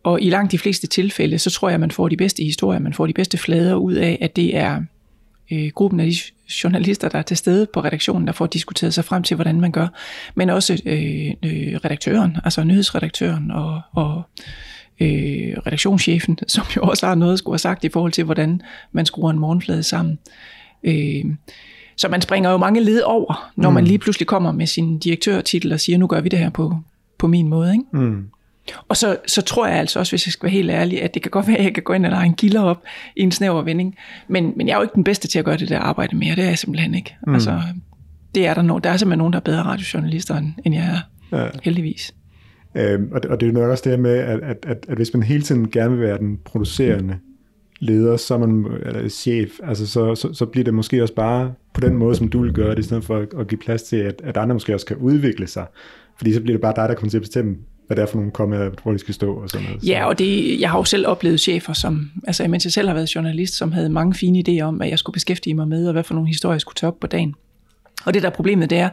Og i langt de fleste tilfælde, så tror jeg, at man får de bedste historier, man får de bedste flader ud af, at det er øh, gruppen af de journalister, der er til stede på redaktionen, der får diskuteret sig frem til, hvordan man gør, men også øh, øh, redaktøren, altså nyhedsredaktøren og, og øh, redaktionschefen, som jo også har noget at skulle have sagt i forhold til, hvordan man skruer en morgenflade sammen. Øh, så man springer jo mange led over, når mm. man lige pludselig kommer med sin direktørtitel og siger, nu gør vi det her på, på min måde. Ikke? Mm. Og så, så tror jeg altså også, hvis jeg skal være helt ærlig, at det kan godt være, at jeg kan gå ind og lege en kilder op i en snæver vending. Men, men jeg er jo ikke den bedste til at gøre det der arbejde mere. Det er jeg simpelthen ikke. Mm. Altså, det er der, no, der er simpelthen nogen, der er bedre radiojournalister, end jeg er. Ja. Heldigvis. Øhm, og, det, og det er nok også det med, at, at, at, at hvis man hele tiden gerne vil være den producerende leder, så er man eller chef, altså så, så, så bliver det måske også bare på den måde, som du vil gøre det, i stedet for at, at give plads til, at, at andre måske også kan udvikle sig. Fordi så bliver det bare dig, der kommer til at bestemme, hvad det er for nogle kommaer, hvor de skal stå og sådan noget. Ja, og det, jeg har jo selv oplevet chefer, som, altså mens jeg selv har været journalist, som havde mange fine idéer om, hvad jeg skulle beskæftige mig med, og hvad for nogle historier jeg skulle tage op på dagen. Og det der problemet, det er,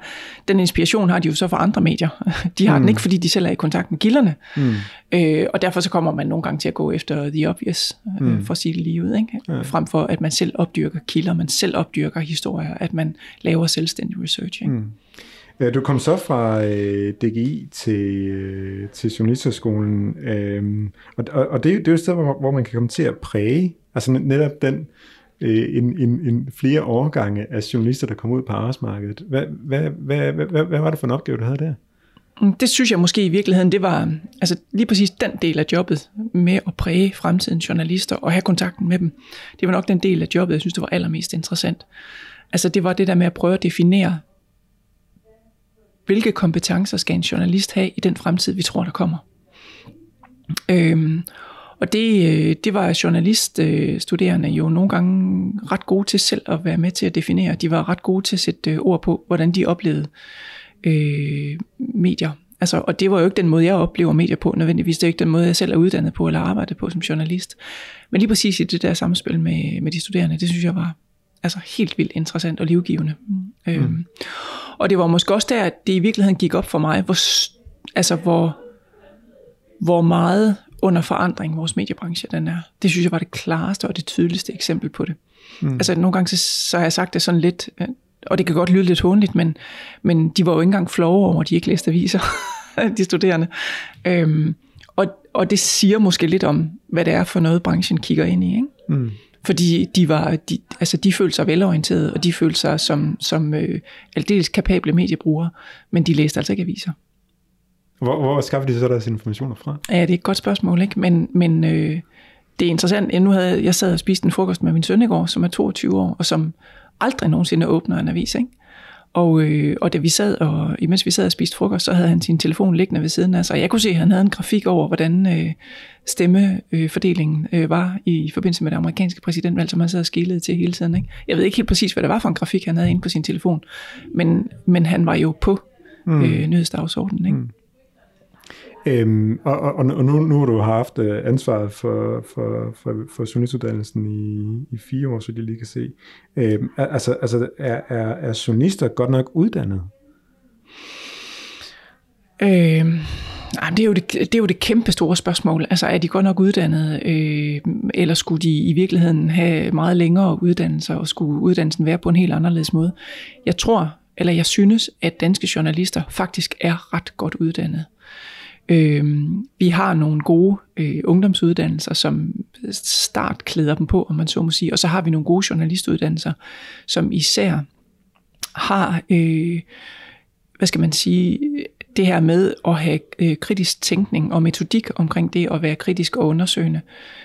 den inspiration har de jo så fra andre medier. De har mm. den ikke, fordi de selv er i kontakt med kilderne. Mm. Øh, og derfor så kommer man nogle gange til at gå efter the obvious, øh, mm. for at sige det lige ud. Ikke? Ja. Frem for, at man selv opdyrker kilder, man selv opdyrker historier, at man laver selvstændig research. Ikke? Mm. Ja, du kom så fra øh, DGI til, øh, til Journalisterskolen, øh, og, og, og det, det er jo et sted, hvor, hvor man kan komme til at præge, altså netop den, øh, en, en, en flere årgange af journalister, der kommer ud på arbejdsmarkedet. Hvad, hvad, hvad, hvad, hvad, hvad var det for en opgave, du havde der? Mm, det synes jeg måske i virkeligheden, det var altså lige præcis den del af jobbet med at præge fremtidens journalister og have kontakten med dem. Det var nok den del af jobbet, jeg synes, det var allermest interessant. Altså det var det der med at prøve at definere, hvilke kompetencer skal en journalist have i den fremtid, vi tror, der kommer. Øhm, og det, øh, det var journaliststuderende jo nogle gange ret gode til selv at være med til at definere. De var ret gode til at sætte øh, ord på, hvordan de oplevede øh, medier. Altså, og det var jo ikke den måde, jeg oplever medier på nødvendigvis. Det er ikke den måde, jeg selv er uddannet på eller arbejdet på som journalist. Men lige præcis i det der samspil med, med de studerende, det synes jeg var altså helt vildt interessant og livgivende. Mm. Øhm, og det var måske også der, at det i virkeligheden gik op for mig, hvor, altså hvor, hvor meget under forandring vores mediebranche den er. Det synes jeg var det klareste og det tydeligste eksempel på det. Mm. Altså nogle gange så, så har jeg sagt det sådan lidt, øh, og det kan godt lyde lidt håndligt, men, men de var jo ikke engang flove over, at de ikke læste aviser. de studerende. Øhm, og, og det siger måske lidt om, hvad det er for noget, branchen kigger ind i. Ikke? Mm. Fordi de, var, de, altså de følte sig velorienterede, og de følte sig som, som øh, aldeles kapable mediebrugere, men de læste altså ikke aviser. Hvor, hvor skaffer de så deres informationer fra? Ja, det er et godt spørgsmål, ikke? Men, men øh, det er interessant. Nu havde jeg sad og spist en frokost med min søn i går, som er 22 år, og som aldrig nogensinde åbner en avis, ikke? Og, øh, og da vi sad, og imens vi sad og spiste frokost, så havde han sin telefon liggende ved siden af sig. Jeg kunne se, at han havde en grafik over, hvordan øh, stemmefordelingen øh, var i forbindelse med det amerikanske præsidentvalg, som han sad og skilede til hele tiden. Ikke? Jeg ved ikke helt præcis, hvad det var for en grafik, han havde inde på sin telefon, men, men han var jo på mm. øh, nyhedsdagsordenen. Ikke? Mm. Øhm, og og, og nu, nu har du haft øh, ansvaret for, for, for, for journalistuddannelsen i, i fire år, så de lige kan se. Øhm, altså, altså er, er, er journalister godt nok uddannet? Øhm, det, er jo det, det er jo det kæmpe store spørgsmål. Altså er de godt nok uddannet, øh, eller skulle de i virkeligheden have meget længere uddannelser, og skulle uddannelsen være på en helt anderledes måde? Jeg tror, eller jeg synes, at danske journalister faktisk er ret godt uddannet. Øh, vi har nogle gode øh, ungdomsuddannelser, som start klæder dem på, om man så må sige, og så har vi nogle gode journalistuddannelser, som især har, øh, hvad skal man sige, det her med at have øh, kritisk tænkning og metodik omkring det at være kritisk og undersøgende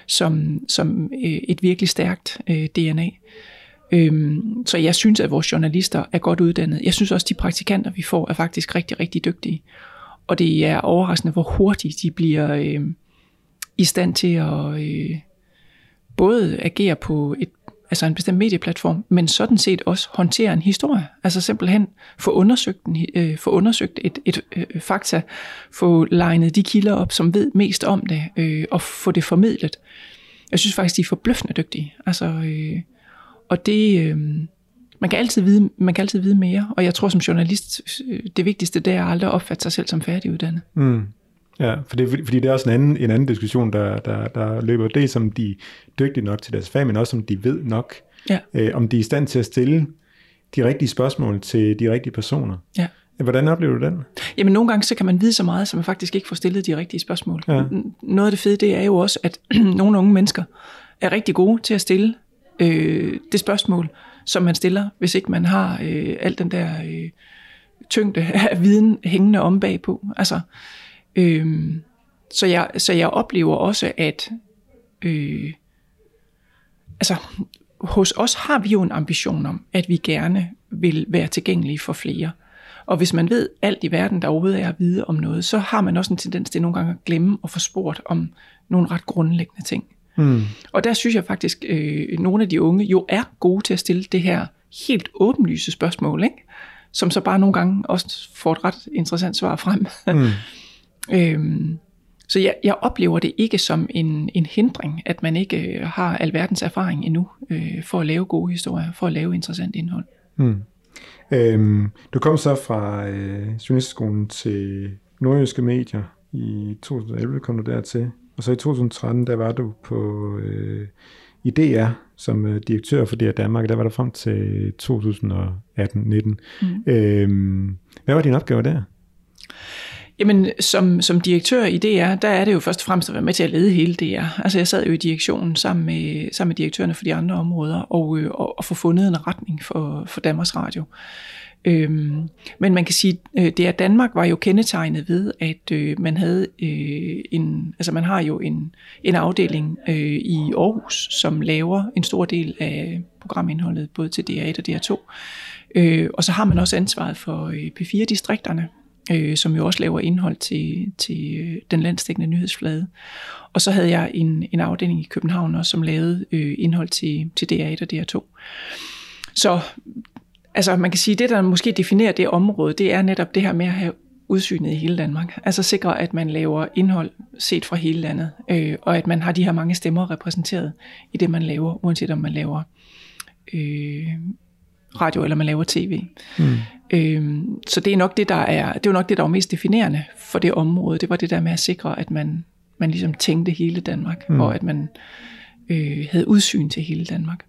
som, som øh, et virkelig stærkt øh, DNA. Øhm, så jeg synes, at vores journalister er godt uddannet. Jeg synes også, at de praktikanter, vi får, er faktisk rigtig, rigtig dygtige. Og det er overraskende, hvor hurtigt de bliver øh, i stand til at øh, både agere på et, altså en bestemt medieplatform, men sådan set også håndtere en historie. Altså simpelthen få undersøgt, en, øh, få undersøgt et, et øh, fakta, få legnet de kilder op, som ved mest om det, øh, og få det formidlet. Jeg synes faktisk, de er forbløffende dygtige. Altså, øh, og det... Øh, man kan, altid vide, man kan altid vide mere, og jeg tror som journalist, øh, det vigtigste det er at aldrig opfatte sig selv som færdiguddannet. Mm. Ja, for det, fordi det er også en anden, en anden diskussion, der, der, der løber. Det som de er dygtige nok til deres fag, men også om de ved nok. Ja. Øh, om de er i stand til at stille de rigtige spørgsmål til de rigtige personer. Ja. Hvordan oplever du den? Jamen nogle gange så kan man vide så meget, så man faktisk ikke får stillet de rigtige spørgsmål. Ja. Noget af det fede, det er jo også, at nogle unge mennesker er rigtig gode til at stille øh, det spørgsmål, som man stiller, hvis ikke man har øh, al den der øh, tyngde af viden hængende om bagpå. Altså, øh, så, jeg, så jeg oplever også, at øh, altså, hos os har vi jo en ambition om, at vi gerne vil være tilgængelige for flere. Og hvis man ved alt i verden, der overhovedet er at vide om noget, så har man også en tendens til nogle gange at glemme og få spurgt om nogle ret grundlæggende ting. Mm. Og der synes jeg faktisk, øh, nogle af de unge jo er gode til at stille det her helt åbenlyse spørgsmål, ikke? som så bare nogle gange også får et ret interessant svar frem. Mm. øhm, så jeg, jeg oplever det ikke som en, en hindring, at man ikke øh, har alverdens erfaring endnu øh, for at lave gode historier, for at lave interessant indhold. Mm. Øhm, du kom så fra øh, journalistskolen til nordjyske medier. I 2011 kom du dertil. Og så i 2013, der var du på øh, i DR som øh, direktør for DR Danmark, der var der frem til 2018-19. Mm. Øhm, hvad var din opgave der? Jamen, som, som direktør i DR, der er det jo først og fremmest at være med til at lede hele DR. Altså, jeg sad jo i direktionen sammen med, sammen med direktørerne for de andre områder, og, øh, og, og få fundet en retning for, for Danmarks Radio. Øhm, men man kan sige, øh, det at Danmark var jo kendetegnet ved, at øh, man havde øh, en, altså man har jo en, en afdeling øh, i Aarhus, som laver en stor del af programindholdet, både til DR1 og DR2. Øh, og så har man også ansvaret for øh, P4-distrikterne, øh, som jo også laver indhold til, til øh, den landstækkende nyhedsflade. Og så havde jeg en, en afdeling i København også, som lavede øh, indhold til, til DR1 og DR2. Så altså man kan sige, det der måske definerer det område, det er netop det her med at have udsynet i hele Danmark. Altså sikre, at man laver indhold set fra hele landet, øh, og at man har de her mange stemmer repræsenteret i det, man laver, uanset om man laver øh, radio eller man laver tv. Mm. Øh, så det er nok det, der er, det er nok det, der var mest definerende for det område. Det var det der med at sikre, at man, man ligesom tænkte hele Danmark, mm. og at man øh, havde udsyn til hele Danmark.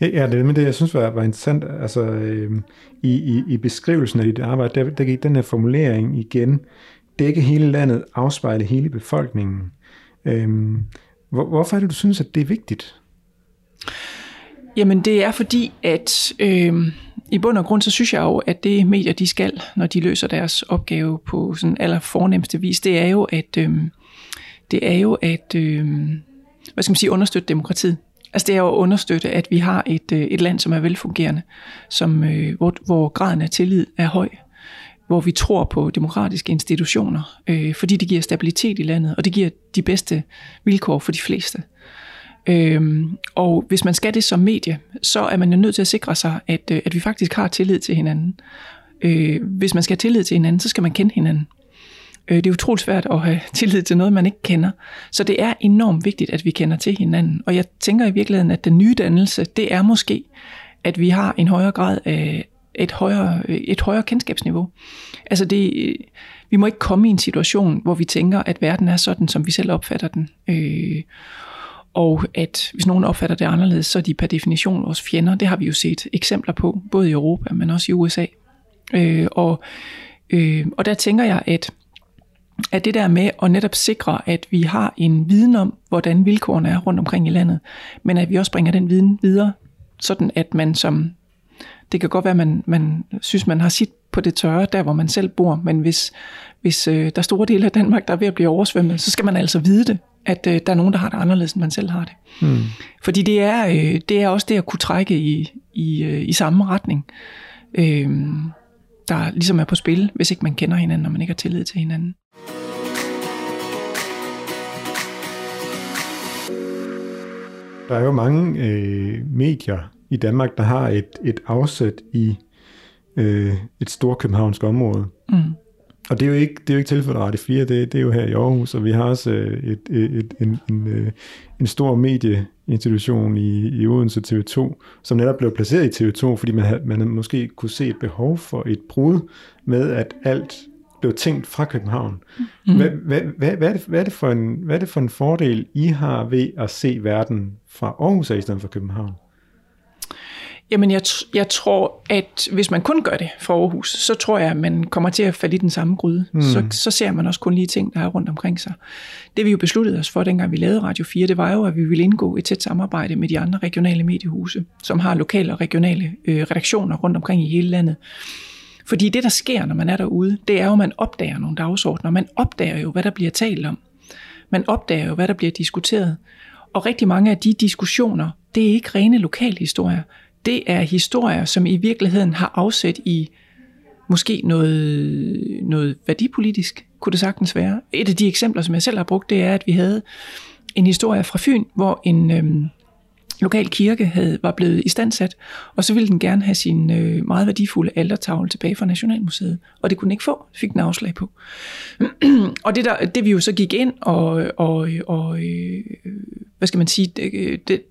Ja, det er det, jeg synes var, var interessant. Altså, øh, i, i, I beskrivelsen af dit arbejde, der, der gik den her formulering igen, dække hele landet, afspejle hele befolkningen. Øh, hvor, hvorfor er det, du synes, at det er vigtigt? Jamen det er fordi, at øh, i bund og grund, så synes jeg jo, at det medier, de skal, når de løser deres opgave på sådan aller fornemmeste vis, det er jo, at, øh, det er jo at øh, hvad skal man sige, understøtte demokratiet. Altså det er jo at understøtte, at vi har et, øh, et land, som er velfungerende, som, øh, hvor, hvor graden af tillid er høj, hvor vi tror på demokratiske institutioner, øh, fordi det giver stabilitet i landet, og det giver de bedste vilkår for de fleste. Øhm, og hvis man skal det som medie, så er man jo nødt til at sikre sig, at, øh, at vi faktisk har tillid til hinanden. Øh, hvis man skal have tillid til hinanden, så skal man kende hinanden. Øh, det er utroligt svært at have tillid til noget, man ikke kender. Så det er enormt vigtigt, at vi kender til hinanden. Og jeg tænker i virkeligheden, at den nye dannelse, det er måske, at vi har en højere grad af et højere, et højere kendskabsniveau. Altså det, vi må ikke komme i en situation, hvor vi tænker, at verden er sådan, som vi selv opfatter den. Øh, og at hvis nogen opfatter det anderledes, så er de per definition vores fjender. Det har vi jo set eksempler på, både i Europa, men også i USA. Øh, og, øh, og der tænker jeg, at, at det der med at netop sikre, at vi har en viden om, hvordan vilkårene er rundt omkring i landet, men at vi også bringer den viden videre, sådan at man som, det kan godt være, at man, man synes, man har sit på det tørre, der hvor man selv bor, men hvis, hvis øh, der er store dele af Danmark, der er ved at blive oversvømmet, så skal man altså vide det, at øh, der er nogen, der har det anderledes, end man selv har det. Mm. Fordi det er, øh, det er også det at kunne trække i, i, øh, i samme retning, øh, der ligesom er på spil, hvis ikke man kender hinanden, og man ikke har tillid til hinanden. Der er jo mange øh, medier i Danmark, der har et, et afsæt i øh, et stort københavnsk område. Mm. Og det er jo ikke, det er jo ikke tilfældet Radio 4, det, det er jo her i Aarhus, og vi har også øh, et, et, et, en, en, øh, en stor medieinstitution i, i Odense TV2, som netop blev placeret i TV2, fordi man, havde, man måske kunne se et behov for et brud med, at alt blev tænkt fra København. Mm. Hvad, hvad, hvad, hvad, er det, hvad, er det for en, hvad er det for en fordel, I har ved at se verden fra Aarhus i stedet for København? Jamen, jeg, jeg tror, at hvis man kun gør det for Aarhus, så tror jeg, at man kommer til at falde i den samme gryde. Mm. Så, så ser man også kun lige ting, der er rundt omkring sig. Det vi jo besluttede os for, dengang vi lavede Radio 4, det var jo, at vi ville indgå et tæt samarbejde med de andre regionale mediehuse, som har lokale og regionale øh, redaktioner rundt omkring i hele landet. Fordi det, der sker, når man er derude, det er jo, at man opdager nogle dagsordner. Man opdager jo, hvad der bliver talt om. Man opdager jo, hvad der bliver diskuteret. Og rigtig mange af de diskussioner, det er ikke rene lokalhistorier det er historier, som i virkeligheden har afsæt i måske noget, noget værdipolitisk, kunne det sagtens være. Et af de eksempler, som jeg selv har brugt, det er, at vi havde en historie fra Fyn, hvor en øhm, lokal kirke havde, var blevet istandsat, og så ville den gerne have sin øh, meget værdifulde altertavle tilbage fra Nationalmuseet, og det kunne den ikke få, fik den afslag på. og det, der, det vi jo så gik ind og, og, og øh, hvad skal man sige, det, det,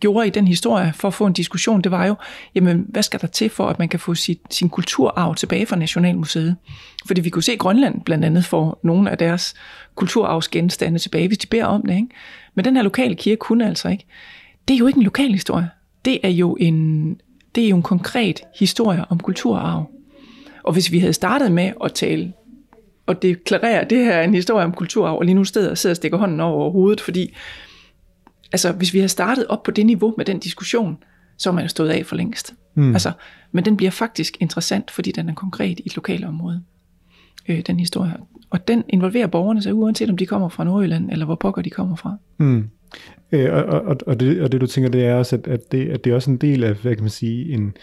gjorde i den historie for at få en diskussion, det var jo, jamen, hvad skal der til for, at man kan få sit, sin kulturarv tilbage fra Nationalmuseet? Fordi vi kunne se, Grønland blandt andet får nogle af deres kulturarvsgenstande tilbage, hvis de beder om det. Ikke? Men den her lokale kirke kunne altså ikke. Det er jo ikke en lokal historie. Det er jo en, det er jo en konkret historie om kulturarv. Og hvis vi havde startet med at tale og deklarere, at det her er en historie om kulturarv, og lige nu sidder, sidder og stikker hånden over hovedet, fordi altså, hvis vi har startet op på det niveau med den diskussion, så er man jo stået af for længst. Mm. Altså, men den bliver faktisk interessant, fordi den er konkret i et lokalt område, øh, den historie. Og den involverer borgerne sig, uanset om de kommer fra Nordjylland, eller hvor pokker de kommer fra. Mm. Øh, og, og, og, det, og det du tænker, det er også, at, at, det, at det er også en del af, hvad kan man sige, en,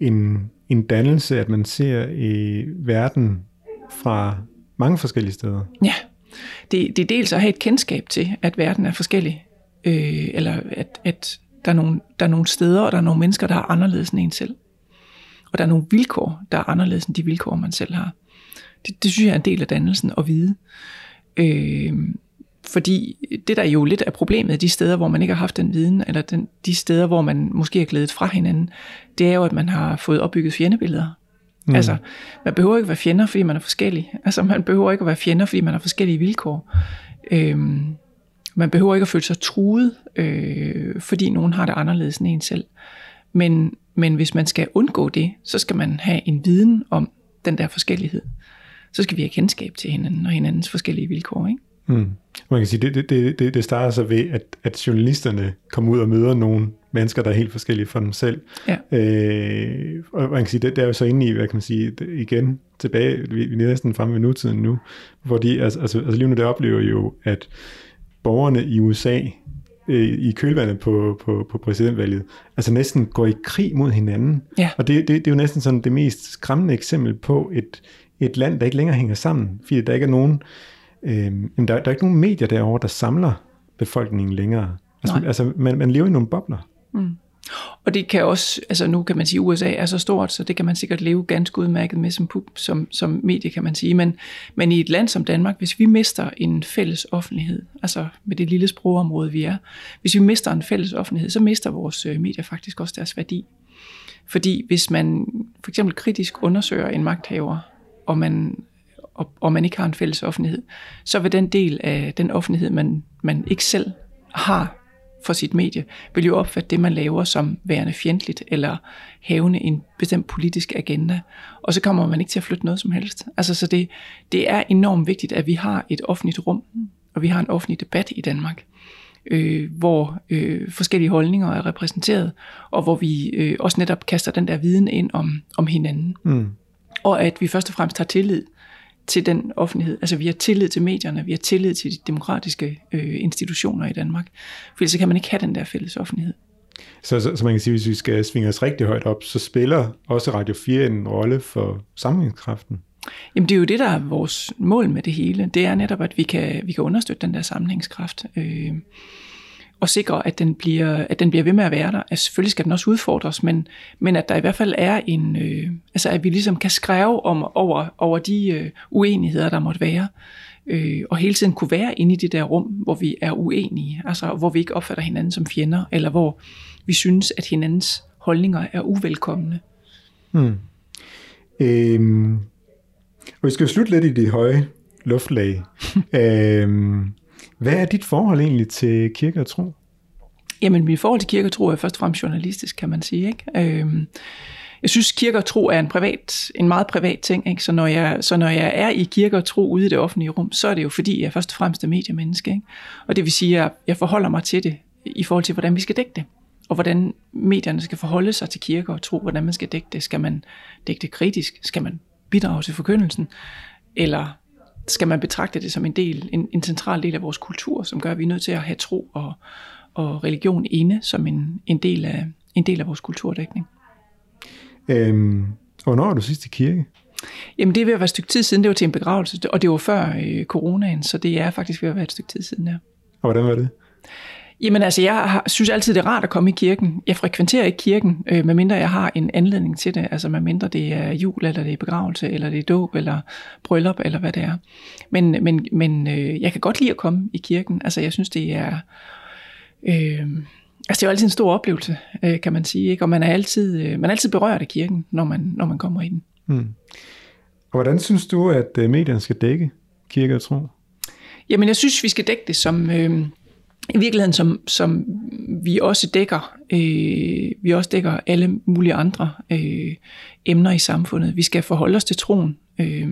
en, en dannelse, at man ser i verden fra mange forskellige steder. Ja, det, det er dels at have et kendskab til, at verden er forskellig, øh, eller at, at der, er nogle, der er nogle steder, og der er nogle mennesker, der er anderledes end en selv. Og der er nogle vilkår, der er anderledes end de vilkår, man selv har. Det, det synes jeg er en del af dannelsen at vide. Øh, fordi det der jo lidt af problemet de steder, hvor man ikke har haft den viden, eller den, de steder, hvor man måske er glædet fra hinanden, det er jo, at man har fået opbygget fjendebilleder. Mm. Altså, man behøver ikke at være fjender, fordi man er forskellig. Altså, man behøver ikke at være fjender, fordi man har forskellige vilkår. Øhm, man behøver ikke at føle sig truet, øh, fordi nogen har det anderledes end en selv. Men, men hvis man skal undgå det, så skal man have en viden om den der forskellighed. så skal vi have kendskab til hinanden og hinandens forskellige vilkår. Ikke? Mm. Man kan sige, det, det, det, det starter så ved, at, at journalisterne kommer ud og møder nogle mennesker, der er helt forskellige fra dem selv. Ja. Øh, og man kan sige, det, det er jo så inde i, hvad kan man sige, det, igen tilbage, vi, vi er næsten fremme ved nutiden nu, fordi altså, altså, altså lige nu det oplever jo, at borgerne i USA øh, i kølvandet på, på, på præsidentvalget, altså næsten går i krig mod hinanden. Ja. Og det, det, det er jo næsten sådan det mest skræmmende eksempel på et, et land, der ikke længere hænger sammen, fordi der ikke er nogen, øh, der, der er ikke nogen medier derovre, der samler befolkningen længere. Altså, Nej. altså man, man lever i nogle bobler. Og det kan også, altså nu kan man sige, at USA er så stort, så det kan man sikkert leve ganske udmærket med som, pub, som, som medie, kan man sige. Men, men i et land som Danmark, hvis vi mister en fælles offentlighed, altså med det lille sprogområde, vi er, hvis vi mister en fælles offentlighed, så mister vores øh, medier faktisk også deres værdi. Fordi hvis man for eksempel kritisk undersøger en magthaver, og man, og, og man ikke har en fælles offentlighed, så vil den del af den offentlighed, man, man ikke selv har for sit medie, vil jo opfatte det, man laver som værende fjendtligt, eller havende en bestemt politisk agenda. Og så kommer man ikke til at flytte noget som helst. Altså, så det, det er enormt vigtigt, at vi har et offentligt rum, og vi har en offentlig debat i Danmark, øh, hvor øh, forskellige holdninger er repræsenteret, og hvor vi øh, også netop kaster den der viden ind om, om hinanden. Mm. Og at vi først og fremmest har tillid til den offentlighed. Altså vi har tillid til medierne, vi har tillid til de demokratiske øh, institutioner i Danmark. For ellers kan man ikke have den der fælles offentlighed. Så, så, så man kan sige, hvis vi skal svinge os rigtig højt op, så spiller også Radio 4 en rolle for sammenhængskraften. Jamen det er jo det, der er vores mål med det hele. Det er netop, at vi kan, vi kan understøtte den der sammenhængskraft. Øh, og sikre, at den, bliver, at den bliver ved med at være der. Altså, selvfølgelig skal den også udfordres, men, men at der i hvert fald er en, øh, altså at vi ligesom kan skrive om, over, over de øh, uenigheder, der måtte være, øh, og hele tiden kunne være inde i det der rum, hvor vi er uenige, altså hvor vi ikke opfatter hinanden som fjender, eller hvor vi synes, at hinandens holdninger er uvelkomne. Hmm. Øhm, og vi skal jo slutte lidt i de høje luftlag. øhm, hvad er dit forhold egentlig til kirke og tro? Jamen, mit forhold til kirke og tro er først og fremmest journalistisk, kan man sige. Ikke? Øhm, jeg synes, kirke og tro er en, privat, en meget privat ting. Ikke? Så, når jeg, så når jeg er i kirke og tro ude i det offentlige rum, så er det jo fordi, jeg først og fremmest er mediemenneske. Ikke? Og det vil sige, at jeg forholder mig til det i forhold til, hvordan vi skal dække det. Og hvordan medierne skal forholde sig til kirke og tro, hvordan man skal dække det. Skal man dække det kritisk? Skal man bidrage til forkyndelsen? Eller skal man betragte det som en del, en, en central del af vores kultur, som gør, at vi er nødt til at have tro og, og religion inde som en, en, del af, en del af vores kulturdækning. Øhm, og hvornår er du sidst i kirke? Jamen det er ved at være et stykke tid siden, det var til en begravelse, og det var før øh, coronaen, så det er faktisk ved at være et stykke tid siden, ja. Og hvordan var det? Jamen altså, jeg har, synes altid, det er rart at komme i kirken. Jeg frekventerer ikke kirken, øh, medmindre jeg har en anledning til det. Altså medmindre det er jul, eller det er begravelse, eller det er dåb, eller bryllup, eller hvad det er. Men, men, men øh, jeg kan godt lide at komme i kirken. Altså jeg synes, det er... Øh, altså det er jo altid en stor oplevelse, øh, kan man sige. Ikke? Og man er, altid, øh, man er altid berørt af kirken, når man, når man kommer i den. Hmm. Og hvordan synes du, at øh, medierne skal dække kirke og tro? Jamen jeg synes, vi skal dække det som... Øh, i virkeligheden, som, som vi også dækker, øh, vi også dækker alle mulige andre øh, emner i samfundet. Vi skal forholde os til troen, øh,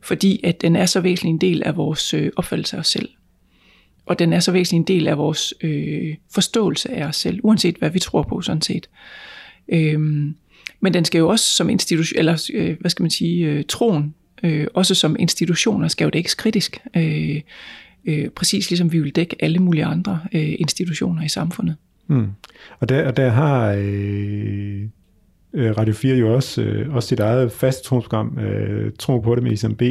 fordi at den er så væsentlig en del af vores øh, opfattelse af os selv. Og den er så væsentlig en del af vores øh, forståelse af os selv, uanset hvad vi tror på sådan set. Øh, men den skal jo også som institution, eller øh, hvad skal man sige, øh, troen, øh, også som institutioner skal jo dækkes kritisk. Øh, øh, præcis ligesom vi vil dække alle mulige andre øh, institutioner i samfundet. Mm. Og, der, og der har øh, øh Radio 4 jo også, øh, også sit eget fast trosprogram, øh, Tro på det med Isam B.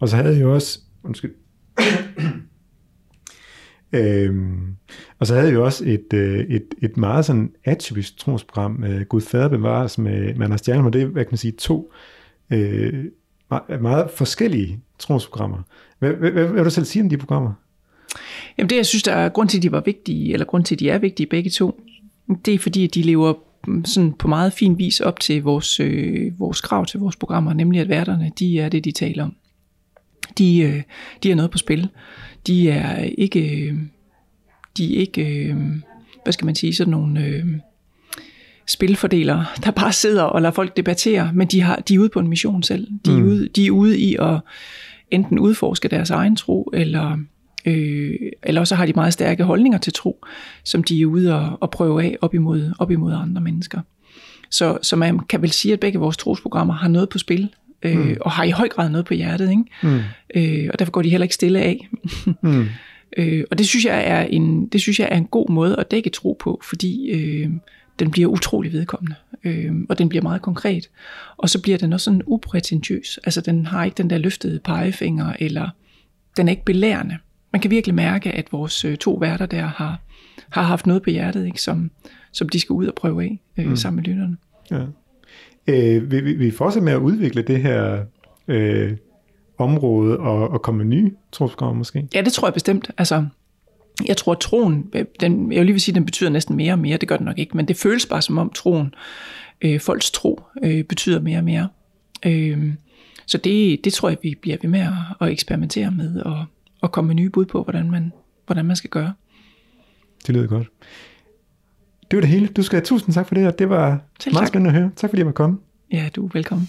Og så havde I jo også, undskyld, Øhm, og så havde vi også et, øh, et, et meget sådan atypisk trosprogram, øh, Gud Fader bevares med, med Anders Stjernholm, det er, hvad kan man sige, to øh, meget, meget forskellige trosprogrammer. Hvad, hvad, hvad, vil du selv sige om de programmer? Jamen det, jeg synes, der er grund til, at de var vigtige, eller grund til, at de er vigtige begge to, det er fordi, at de lever sådan på meget fin vis op til vores, øh, vores krav til vores programmer, nemlig at værterne, de er det, de taler om. De, øh, de er noget på spil. De er ikke, de er ikke, øh, hvad skal man sige, sådan nogle, øh, spilfordelere, der bare sidder og lader folk debattere, men de, har, de er ude på en mission selv. De er, Mm. ude, de er ude i at enten udforske deres egen tro, eller, øh, eller også har de meget stærke holdninger til tro, som de er ude og, og prøve af op imod, op imod andre mennesker. Så, så man kan vel sige, at begge vores trosprogrammer har noget på spil, øh, mm. og har i høj grad noget på hjertet, ikke? Mm. Øh, og derfor går de heller ikke stille af. Mm. Øh, og det synes, jeg er en, det synes jeg er en god måde at dække tro på, fordi øh, den bliver utrolig vedkommende, øh, og den bliver meget konkret. Og så bliver den også sådan uprætentiøs. Altså den har ikke den der løftede pegefinger, eller den er ikke belærende. Man kan virkelig mærke, at vores øh, to værter der har, har haft noget på hjertet, ikke, som, som de skal ud og prøve af øh, mm. sammen med lytterne. Ja. Øh, vi, vi, vi fortsætter med at udvikle det her øh, område og, og komme med nye trosprogrammer måske. Ja, det tror jeg bestemt. Altså, jeg tror, at troen, den, jeg vil lige vil sige, den betyder næsten mere og mere, det gør den nok ikke, men det føles bare som om troen, øh, folks tro, øh, betyder mere og mere. Øh, så det, det tror jeg, vi bliver ved med at, at eksperimentere med, og, og komme med nye bud på, hvordan man, hvordan man skal gøre. Det lyder godt. Det var det hele. Du skal have tusind tak for det, og det var Selv meget tak. spændende at høre. Tak fordi jeg var kommet. Ja, du er velkommen.